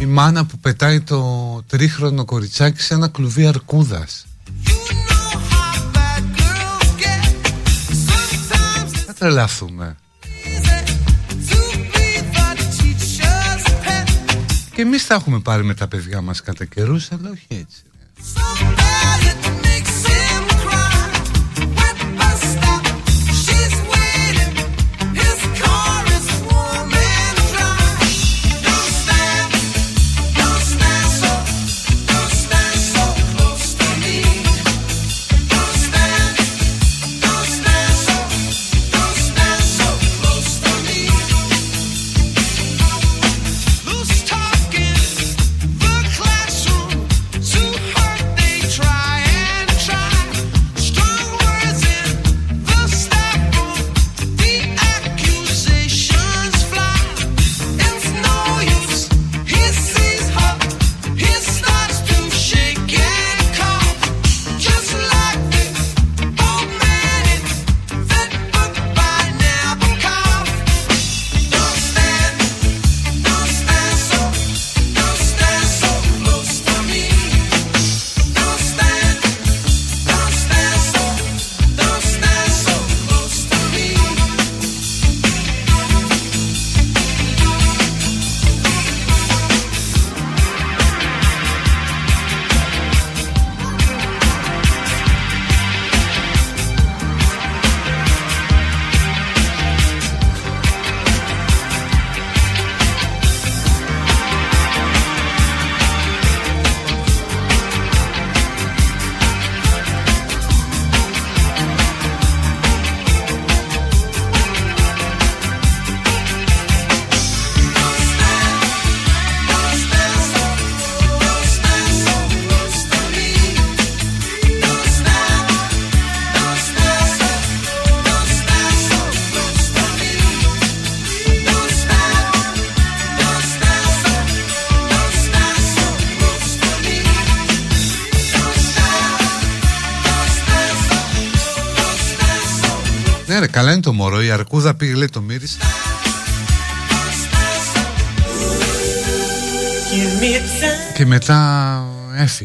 Η μάνα που πετάει το τρίχρονο κοριτσάκι σε ένα κλουβί αρκούδας. Θα τρελαθούμε. Και εμείς θα έχουμε πάρει με τα παιδιά μας κατά καιρούς Αλλά όχι.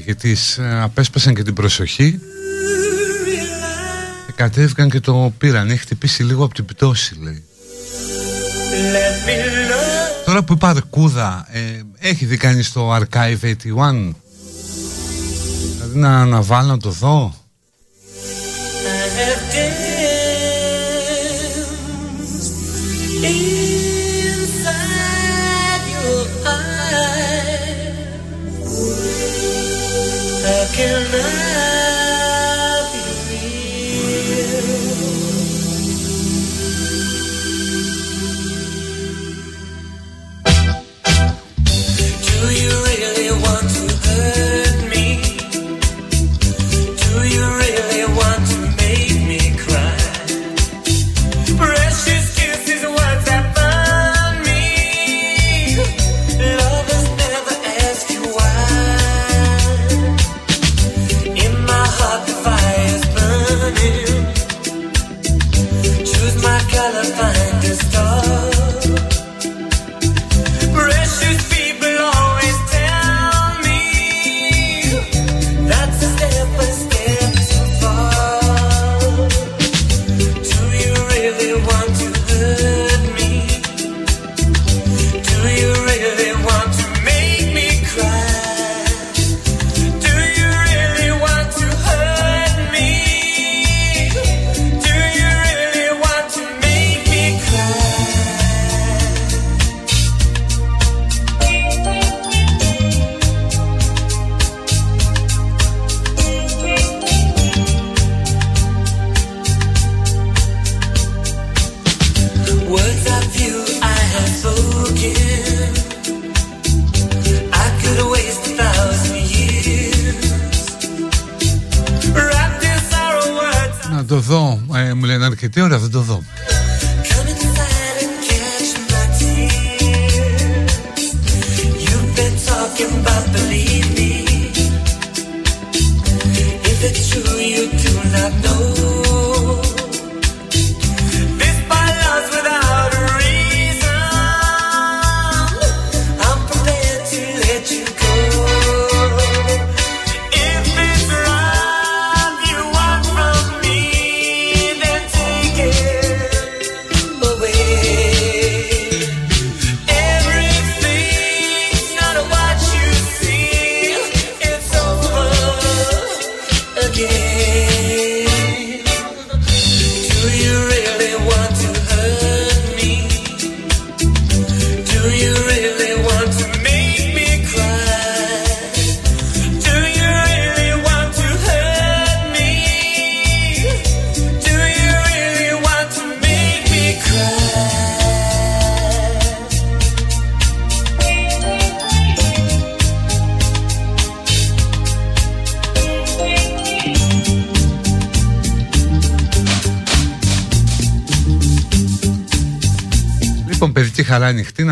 και τις ε, απέσπασαν και την προσοχή και κατέβηκαν και το πήραν. Έχει χτυπήσει λίγο από την πτώση λέει. Τώρα που είπα αρκούδα ε, έχει δει κάνει το Archive 81 δηλαδή να αναβάλω να το δω.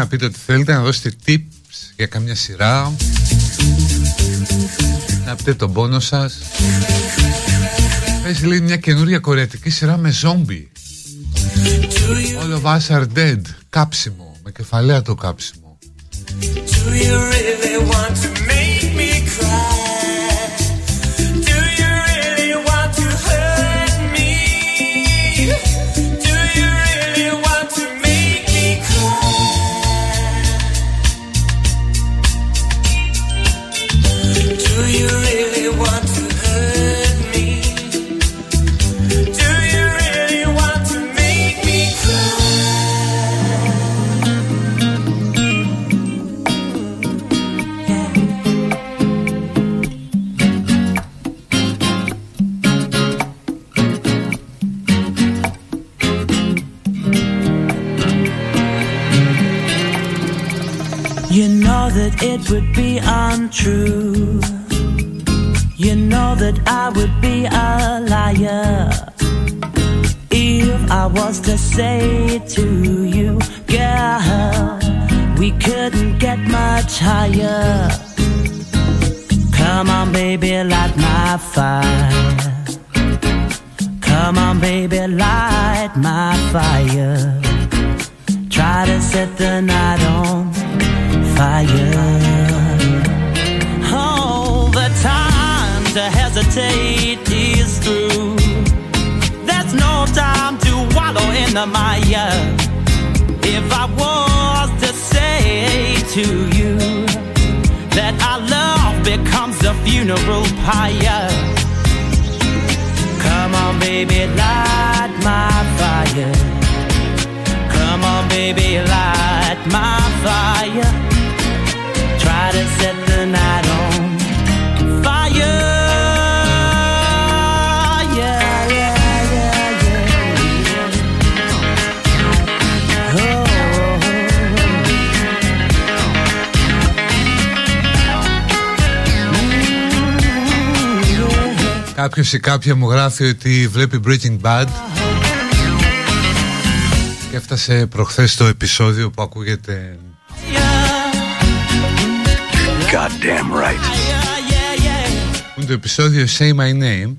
Να πείτε ότι θέλετε να δώσετε tips για καμιά σειρά. Να πείτε τον πόνο σας. Πες λέει μια καινούρια κορεατική σειρά με ζόμπι All of us are dead Κάψιμο, με κεφαλαία το κάψιμο to hesitate is through. There's no time to wallow in the mire. If I was to say to you that our love becomes a funeral pyre. Come on, baby, light my fire. Come on, baby, light my fire try to set the night Κάποιος ή κάποια μου γράφει ότι βλέπει Breaking Bad. Και έφτασε προχθές το επεισόδιο που ακούγεται. Goddamn right. Είναι το επεισόδιο Say My Name.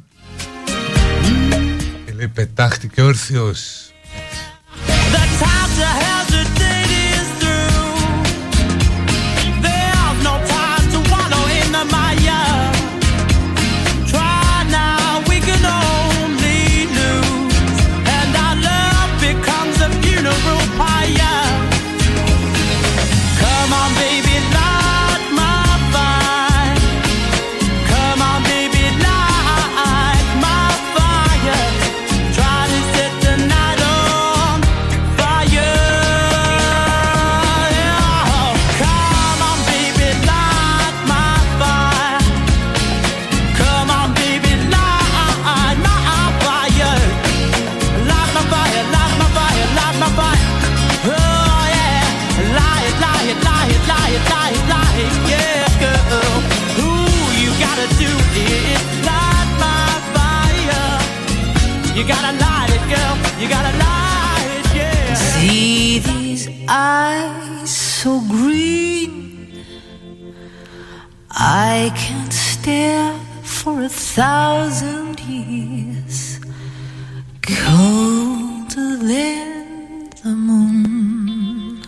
Και λέει πετάχτηκε όρθιος I can't stare for a thousand years colder than the moon.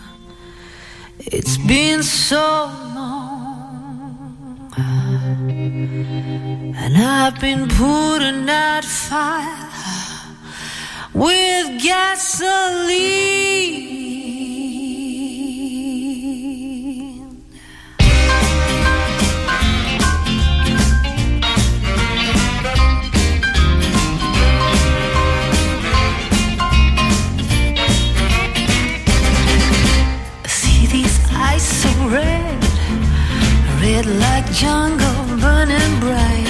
It's been so long, and I've been putting out fire with gasoline. Like jungle burning bright.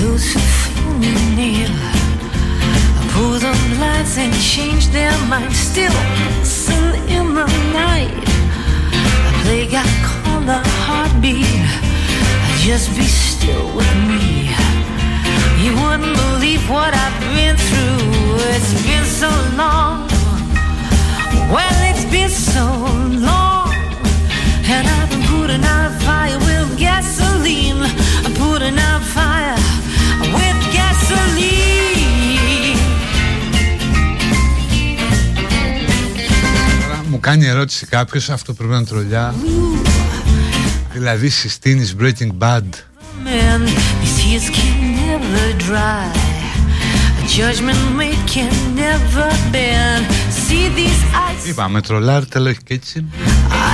Those who feel me near, I pull the lights and change their minds. Still listen in the night. They got call a heartbeat. I just be still with me. You wouldn't believe what I've been through. It's been so long. Well, it's been so long. And I've been putting out Μου κάνει ερώτηση κάποιος αυτό πρέπει να είναι. Δηλαδή συστήνεις Breaking Bad. Είπαμε τρολάρι τέλος και έτσι.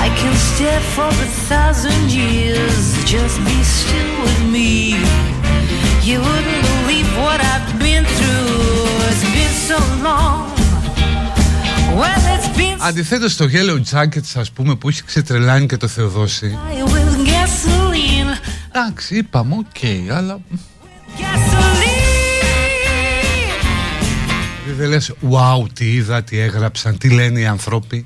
I can stare for a thousand years. Just be still with me. You wouldn't believe what I've been through. It's been so long. Well, it's been Αντιθέτως στο Yellow Jackets ας πούμε που έχει ξετρελάνει και το Θεοδόση fire with gasoline. Εντάξει είπαμε οκ αλλά Gasoline. δεν λες wow τι είδα, τι έγραψαν, τι λένε οι ανθρώποι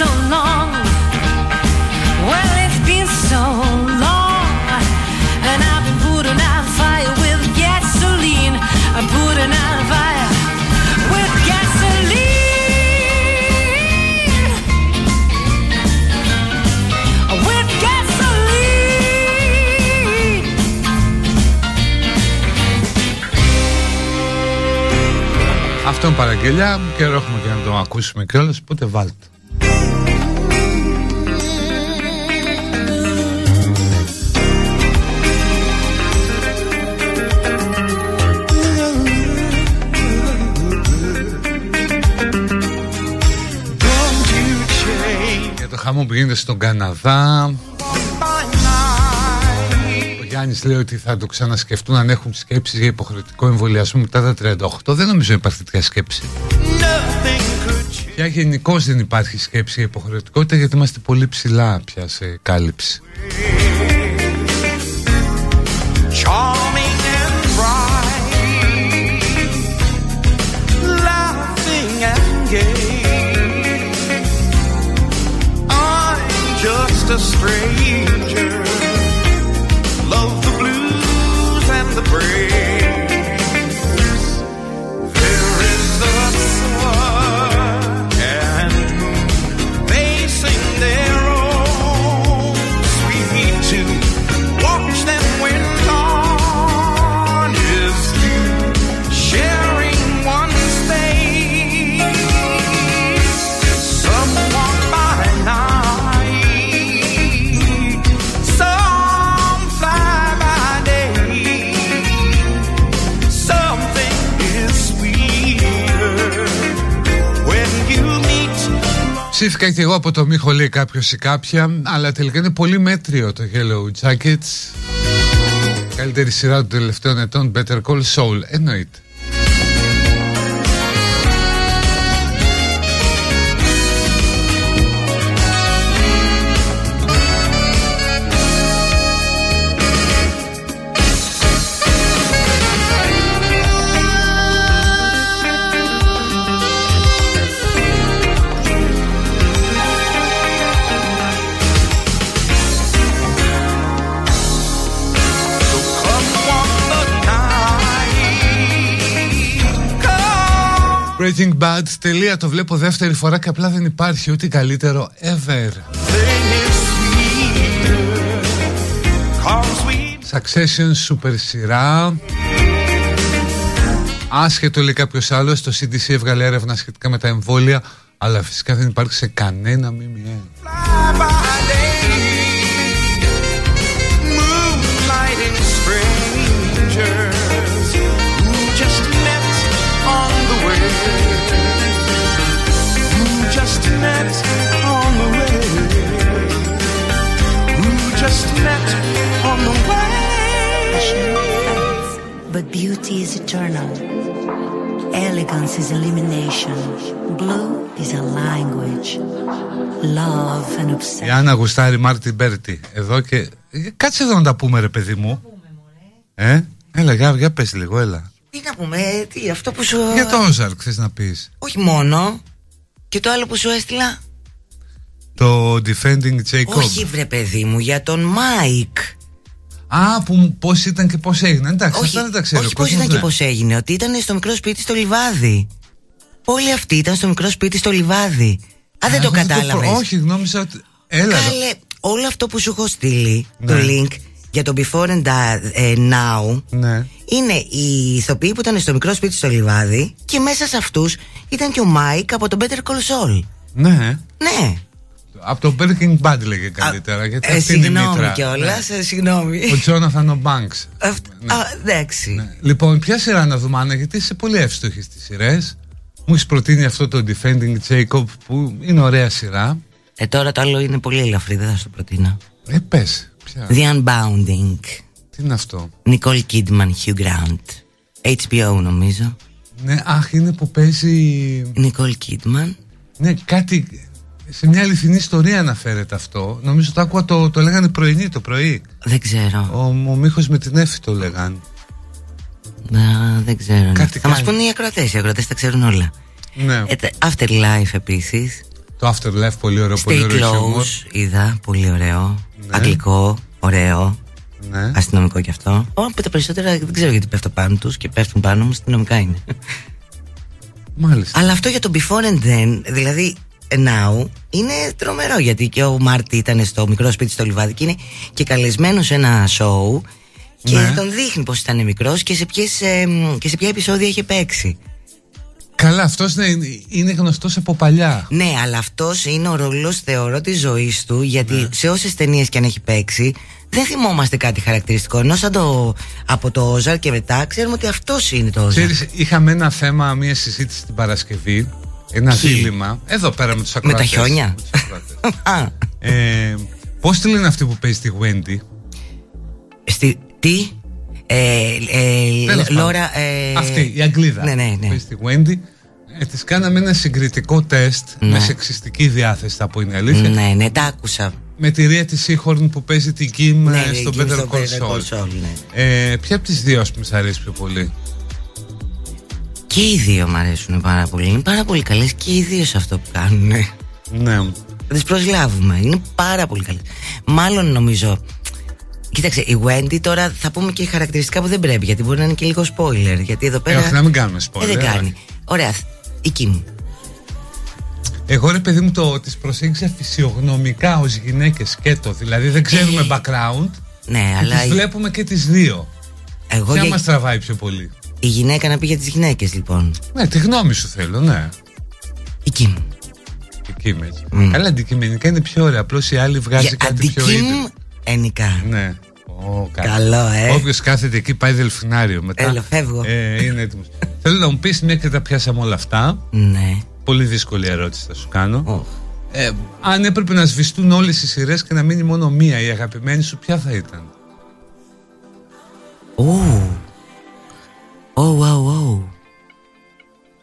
It's been so long. Well, it's been so long, and I've been putting out fire with gasoline. I'm putting out fire with gasoline. With gasoline. Αυτό είναι παραγγελιά Καιρό έχουμε και να το ακούσουμε κιόλας Οπότε βάλτε χαμό που γίνεται στον Καναδά my night. Ο Γιάννης λέει ότι θα το ξανασκεφτούν αν έχουν σκέψεις για υποχρεωτικό εμβολιασμό μετά τα 38 Δεν νομίζω υπάρχει τέτοια σκέψη Nothing could change. Πια γενικώς δεν υπάρχει σκέψη για υποχρεωτικότητα γιατί είμαστε πολύ ψηλά πια σε κάλυψη Charming just a stranger. Ψήθηκα και εγώ από το Μίχο λέει κάποιος ή κάποια Αλλά τελικά είναι πολύ μέτριο το Yellow Jackets. Καλύτερη σειρά των τελευταίων ετών Better Call Saul. Εννοείται Breaking Bad, τελεία το βλέπω δεύτερη φορά και απλά δεν υπάρχει ό,τι καλύτερο ever. Succession, super σειρά. Άσχετο λέει κάποιος άλλος, το CDC έβγαλε έρευνα σχετικά με τα εμβόλια, αλλά φυσικά δεν υπάρχει σε κανένα ΜΜΕ. But beauty is eternal. Elegance is elimination. Blue is a language. Love and Η obsession. Άννα γουστάρει Μάρτιν Μπέρτι Εδώ και... Ε, Κάτσε εδώ να τα πούμε ρε παιδί μου Ε, έλα για, για πες λίγο, έλα Τι να πούμε, ε, τι, αυτό που σου. Για το Ozark θες να πεις Όχι μόνο. Και το άλλο που σου έστειλα; Το Defending Jacob Όχι, βρε παιδί μου, για τον Μάικ. Α, που, πώς ήταν και πώς έγινε Εντάξει, όχι, αυτά δεν τα ξέρω όχι ο πώς κόσμος, ήταν και ναι. πώς έγινε. Ότι ήταν στο μικρό σπίτι στο λιβάδι. Όλοι αυτοί ήταν στο μικρό σπίτι στο λιβάδι. Α, δεν Α, το εγώ κατάλαβες. προ- Όχι, νόμιζα ότι... Έλα εδώ. Καλέ, όλο αυτό που σου έχω στείλει, Ναι. το link για το before and ε, now, Ναι είναι οι ηθοποιοί που ήταν στο μικρό σπίτι στο λιβάδι και μέσα σε αυτούς ήταν και ο Μάικ από το Better Call Saul. Ναι Ναι. Από το Breaking Bad λέγε καλύτερα Γιατί Ε, αυτή είναι η συγγνώμη μήτρα κιόλας, Ναι. ε, συγγνώμη. Ο Τζόναθαν ο Μπάνξ Αυτ- Ναι. Α, εντάξει. Ναι. Λοιπόν, ποια σειρά να δούμε, Άννα, γιατί είσαι πολύ εύστοχη στις σειρές. Μου έχεις προτείνει αυτό το Defending Jacob που είναι ωραία σειρά. Ε, τώρα το άλλο είναι πολύ ελαφρύ, δεν θα σου το προτείνω. Ε, πες. Ποια; The Unbounding. Τι είναι αυτό; Nicole Kidman, Hugh Grant. HBO νομίζω. Ναι, αχ, είναι που παίζει. Nicole Kidman. Ναι, κάτι. Σε μια αληθινή ιστορία αναφέρεται αυτό. Νομίζω το άκουγα το, το λέγανε πρωινή το πρωί. Δεν ξέρω. Ο, ο Μίχος με την Έφη το λέγανε. Να, δεν ξέρω. Κάτι θα μας κάνει. πούνε οι ακροατές. Οι ακροατές τα ξέρουν όλα. Ναι. Ε, τα- Afterlife επίσης. το Afterlife πολύ ωραίο, πολύ Stay ωραίο χιούμορ. Close είδα. Πολύ ωραίο. Ναι. Αγγλικό. Ωραίο. Ναι. Αστυνομικό κι αυτό. Όπου τα περισσότερα δεν ξέρω γιατί πέφτω πάνω τους και πέφτουν πάνω μου. Αστυνομικά είναι. Μάλιστα. Αλλά αυτό για το before and then, δηλαδή now, είναι τρομερό γιατί και ο Μάρτι ήταν στο μικρό σπίτι στο λιβάδι και είναι και καλεσμένος σε ένα show και Ναι. τον δείχνει πως ήταν μικρός και σε, ποιες, ε, μ, και σε ποια επεισόδια είχε παίξει. Καλά, αυτός είναι, είναι γνωστός από παλιά. Ναι, αλλά αυτός είναι ο ρόλος θεωρώ της ζωής του γιατί Ναι. σε όσες ταινίες και αν έχει παίξει δεν θυμόμαστε κάτι χαρακτηριστικό ενώ σαν το, από το Όζαρ και μετά ξέρουμε ότι αυτός είναι το Όζαρ. Ξέρεις, είχαμε ένα θέμα, μια συζήτηση την Παρασκευή. Ένα Ποιοι; δίλημα. Εδώ πέρα με τους Με ακροατές. τα χιόνια. Α, ε, Πώς τη λένε αυτή που παίζει τη Wendy, στη, τι; Ε, ε, Τέλος πάντων. Λόρα. Ε, Αυτή, η Αγγλίδα. Ναι, ναι, που ναι. Παίζει τη Wendy. Ε, της κάναμε ένα συγκριτικό τεστ Ναι. με σεξιστική διάθεση, θα πω είναι αλήθεια. Ναι, ναι, τα άκουσα. Με τη Ρία της Σίχορν που παίζει την Kim Ναι, ε, ναι, στο εκεί Better στο Call Better Call Saul. Saul, ναι. Ε, ποια από τις δύο, ας πούμε, σ' αρέσει πιο πολύ; Και οι δύο μου αρέσουν πάρα πολύ. Είναι πάρα πολύ καλές και οι δύο σε αυτό που κάνουν. Ναι. Θα τις προσλάβουμε. Είναι πάρα πολύ καλές. Μάλλον νομίζω. Κοίταξε, η Wendy τώρα θα πούμε και χαρακτηριστικά που δεν πρέπει γιατί μπορεί να είναι και λίγο spoiler. Γιατί εδώ Ε, πέρα. όχι, να μην κάνουμε Ε, spoiler. δεν κάνει. Ωραία. Η Kim. Εγώ ρε παιδί μου το τις προσέγγισα φυσιογνωμικά ως γυναίκες σκέτο Δηλαδή δεν ξέρουμε background Ναι, και Ε. αλλά τις η- βλέπουμε και τις δύο εγώ Ποια για... μας τραβάει πιο πολύ η γυναίκα να πει για τις γυναίκες λοιπόν. Ναι, τη γνώμη σου θέλω, ναι Η Kim. Εκεί είμαι έτσι. Καλά, αντικειμενικά είναι πιο ωραία. Απλώς η άλλη βγάζει Για κάτι πιο αντικείμ ίδιο. ενικά. Ναι. Ω, καλά. Καλό, ε. Όποιος κάθεται εκεί πάει δελφινάριο μετά. Έλα, φεύγω. Ε, είναι έτοιμος. Θέλω να μου πεις μια και τα πιάσαμε όλα αυτά. Ναι. Πολύ δύσκολη ερώτηση θα σου κάνω. Οχ. Ε, αν έπρεπε να σβηστούν όλες οι σειρές και να μείνει μόνο μία, η αγαπημένη σου, ποια θα ήταν; Ου. Ω, wow, wow.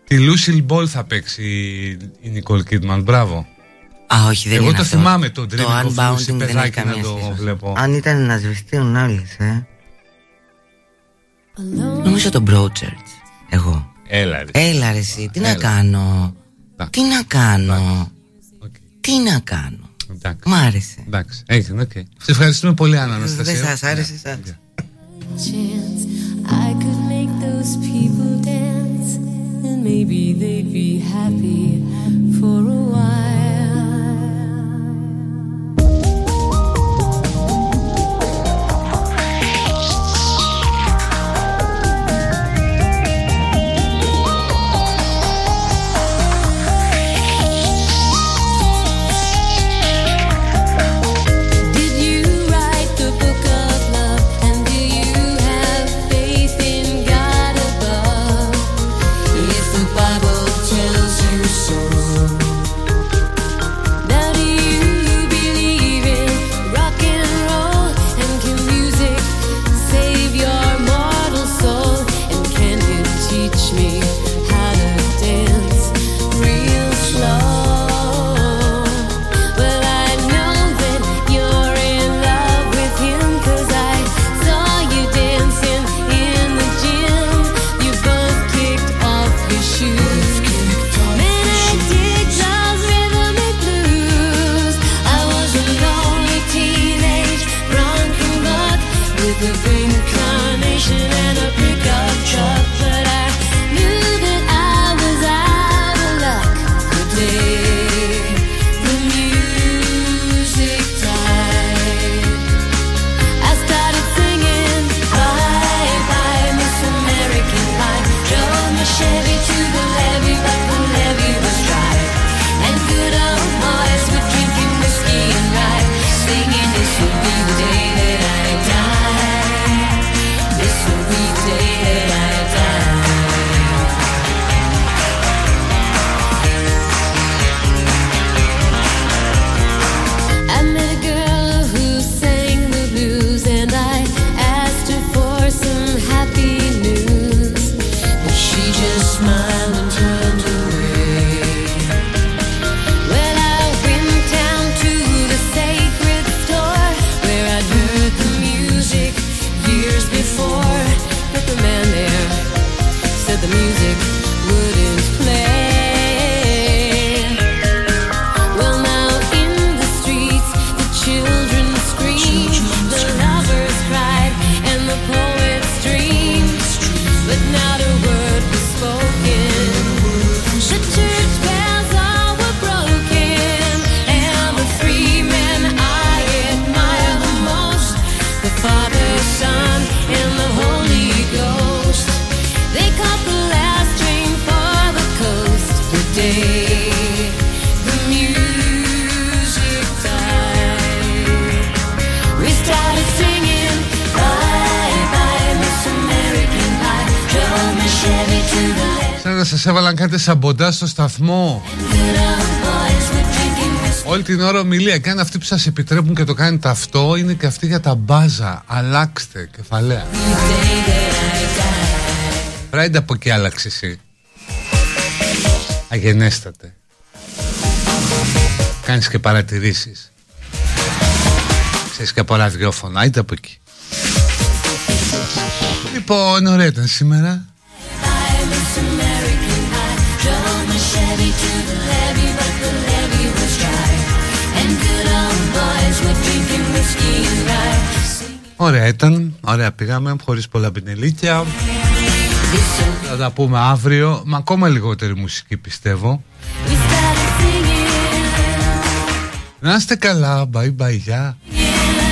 Τη Lucille Ball θα παίξει η Νικόλ Κίτμαν. Μπράβο. Α, όχι, δεν Εγώ είναι το αυτό. θυμάμαι το Dreaming of Unbounding Lucy, δεν έχει παιδάκι να καμία το σχέση. βλέπω. Αν ήταν να σβηστούν όλες, ε. Νομίζω το Broadchurch. Εγώ. Έλα ρε. Έλα ρε εσύ, τι να Έλα. κάνω; Εντάξει. Τι να κάνω; Οκ. Τι να κάνω; Εντάξει. Μ' άρεσε. Εντάξει, έγινε, οκ. Σε ευχαριστούμε πολύ, Άννα Αναστασία. Δεν σας άρεσε those people dance, and maybe they'd be happy for a while. Κάνετε σαμποντά στο σταθμό. Όλη την ώρα ομιλία. Και αν αυτοί που σας επιτρέπουν και το κάνετε αυτό Είναι και αυτοί για τα μπάζα. Αλλάξτε κεφαλαία. Πράιντε από εκεί άλλαξε εσύ. Αγενέστατε. Κάνεις και παρατηρήσεις. Ξέρεις και από ραδιόφωνα. Άιντε από εκεί. Λοιπόν ωραία ήταν σήμερα Ωραία ήταν, ωραία πήγαμε, χωρίς πολλά πινελίκια. Θα τα πούμε αύριο, με ακόμα λιγότερη μουσική πιστεύω. Να είστε καλά, bye bye, γεια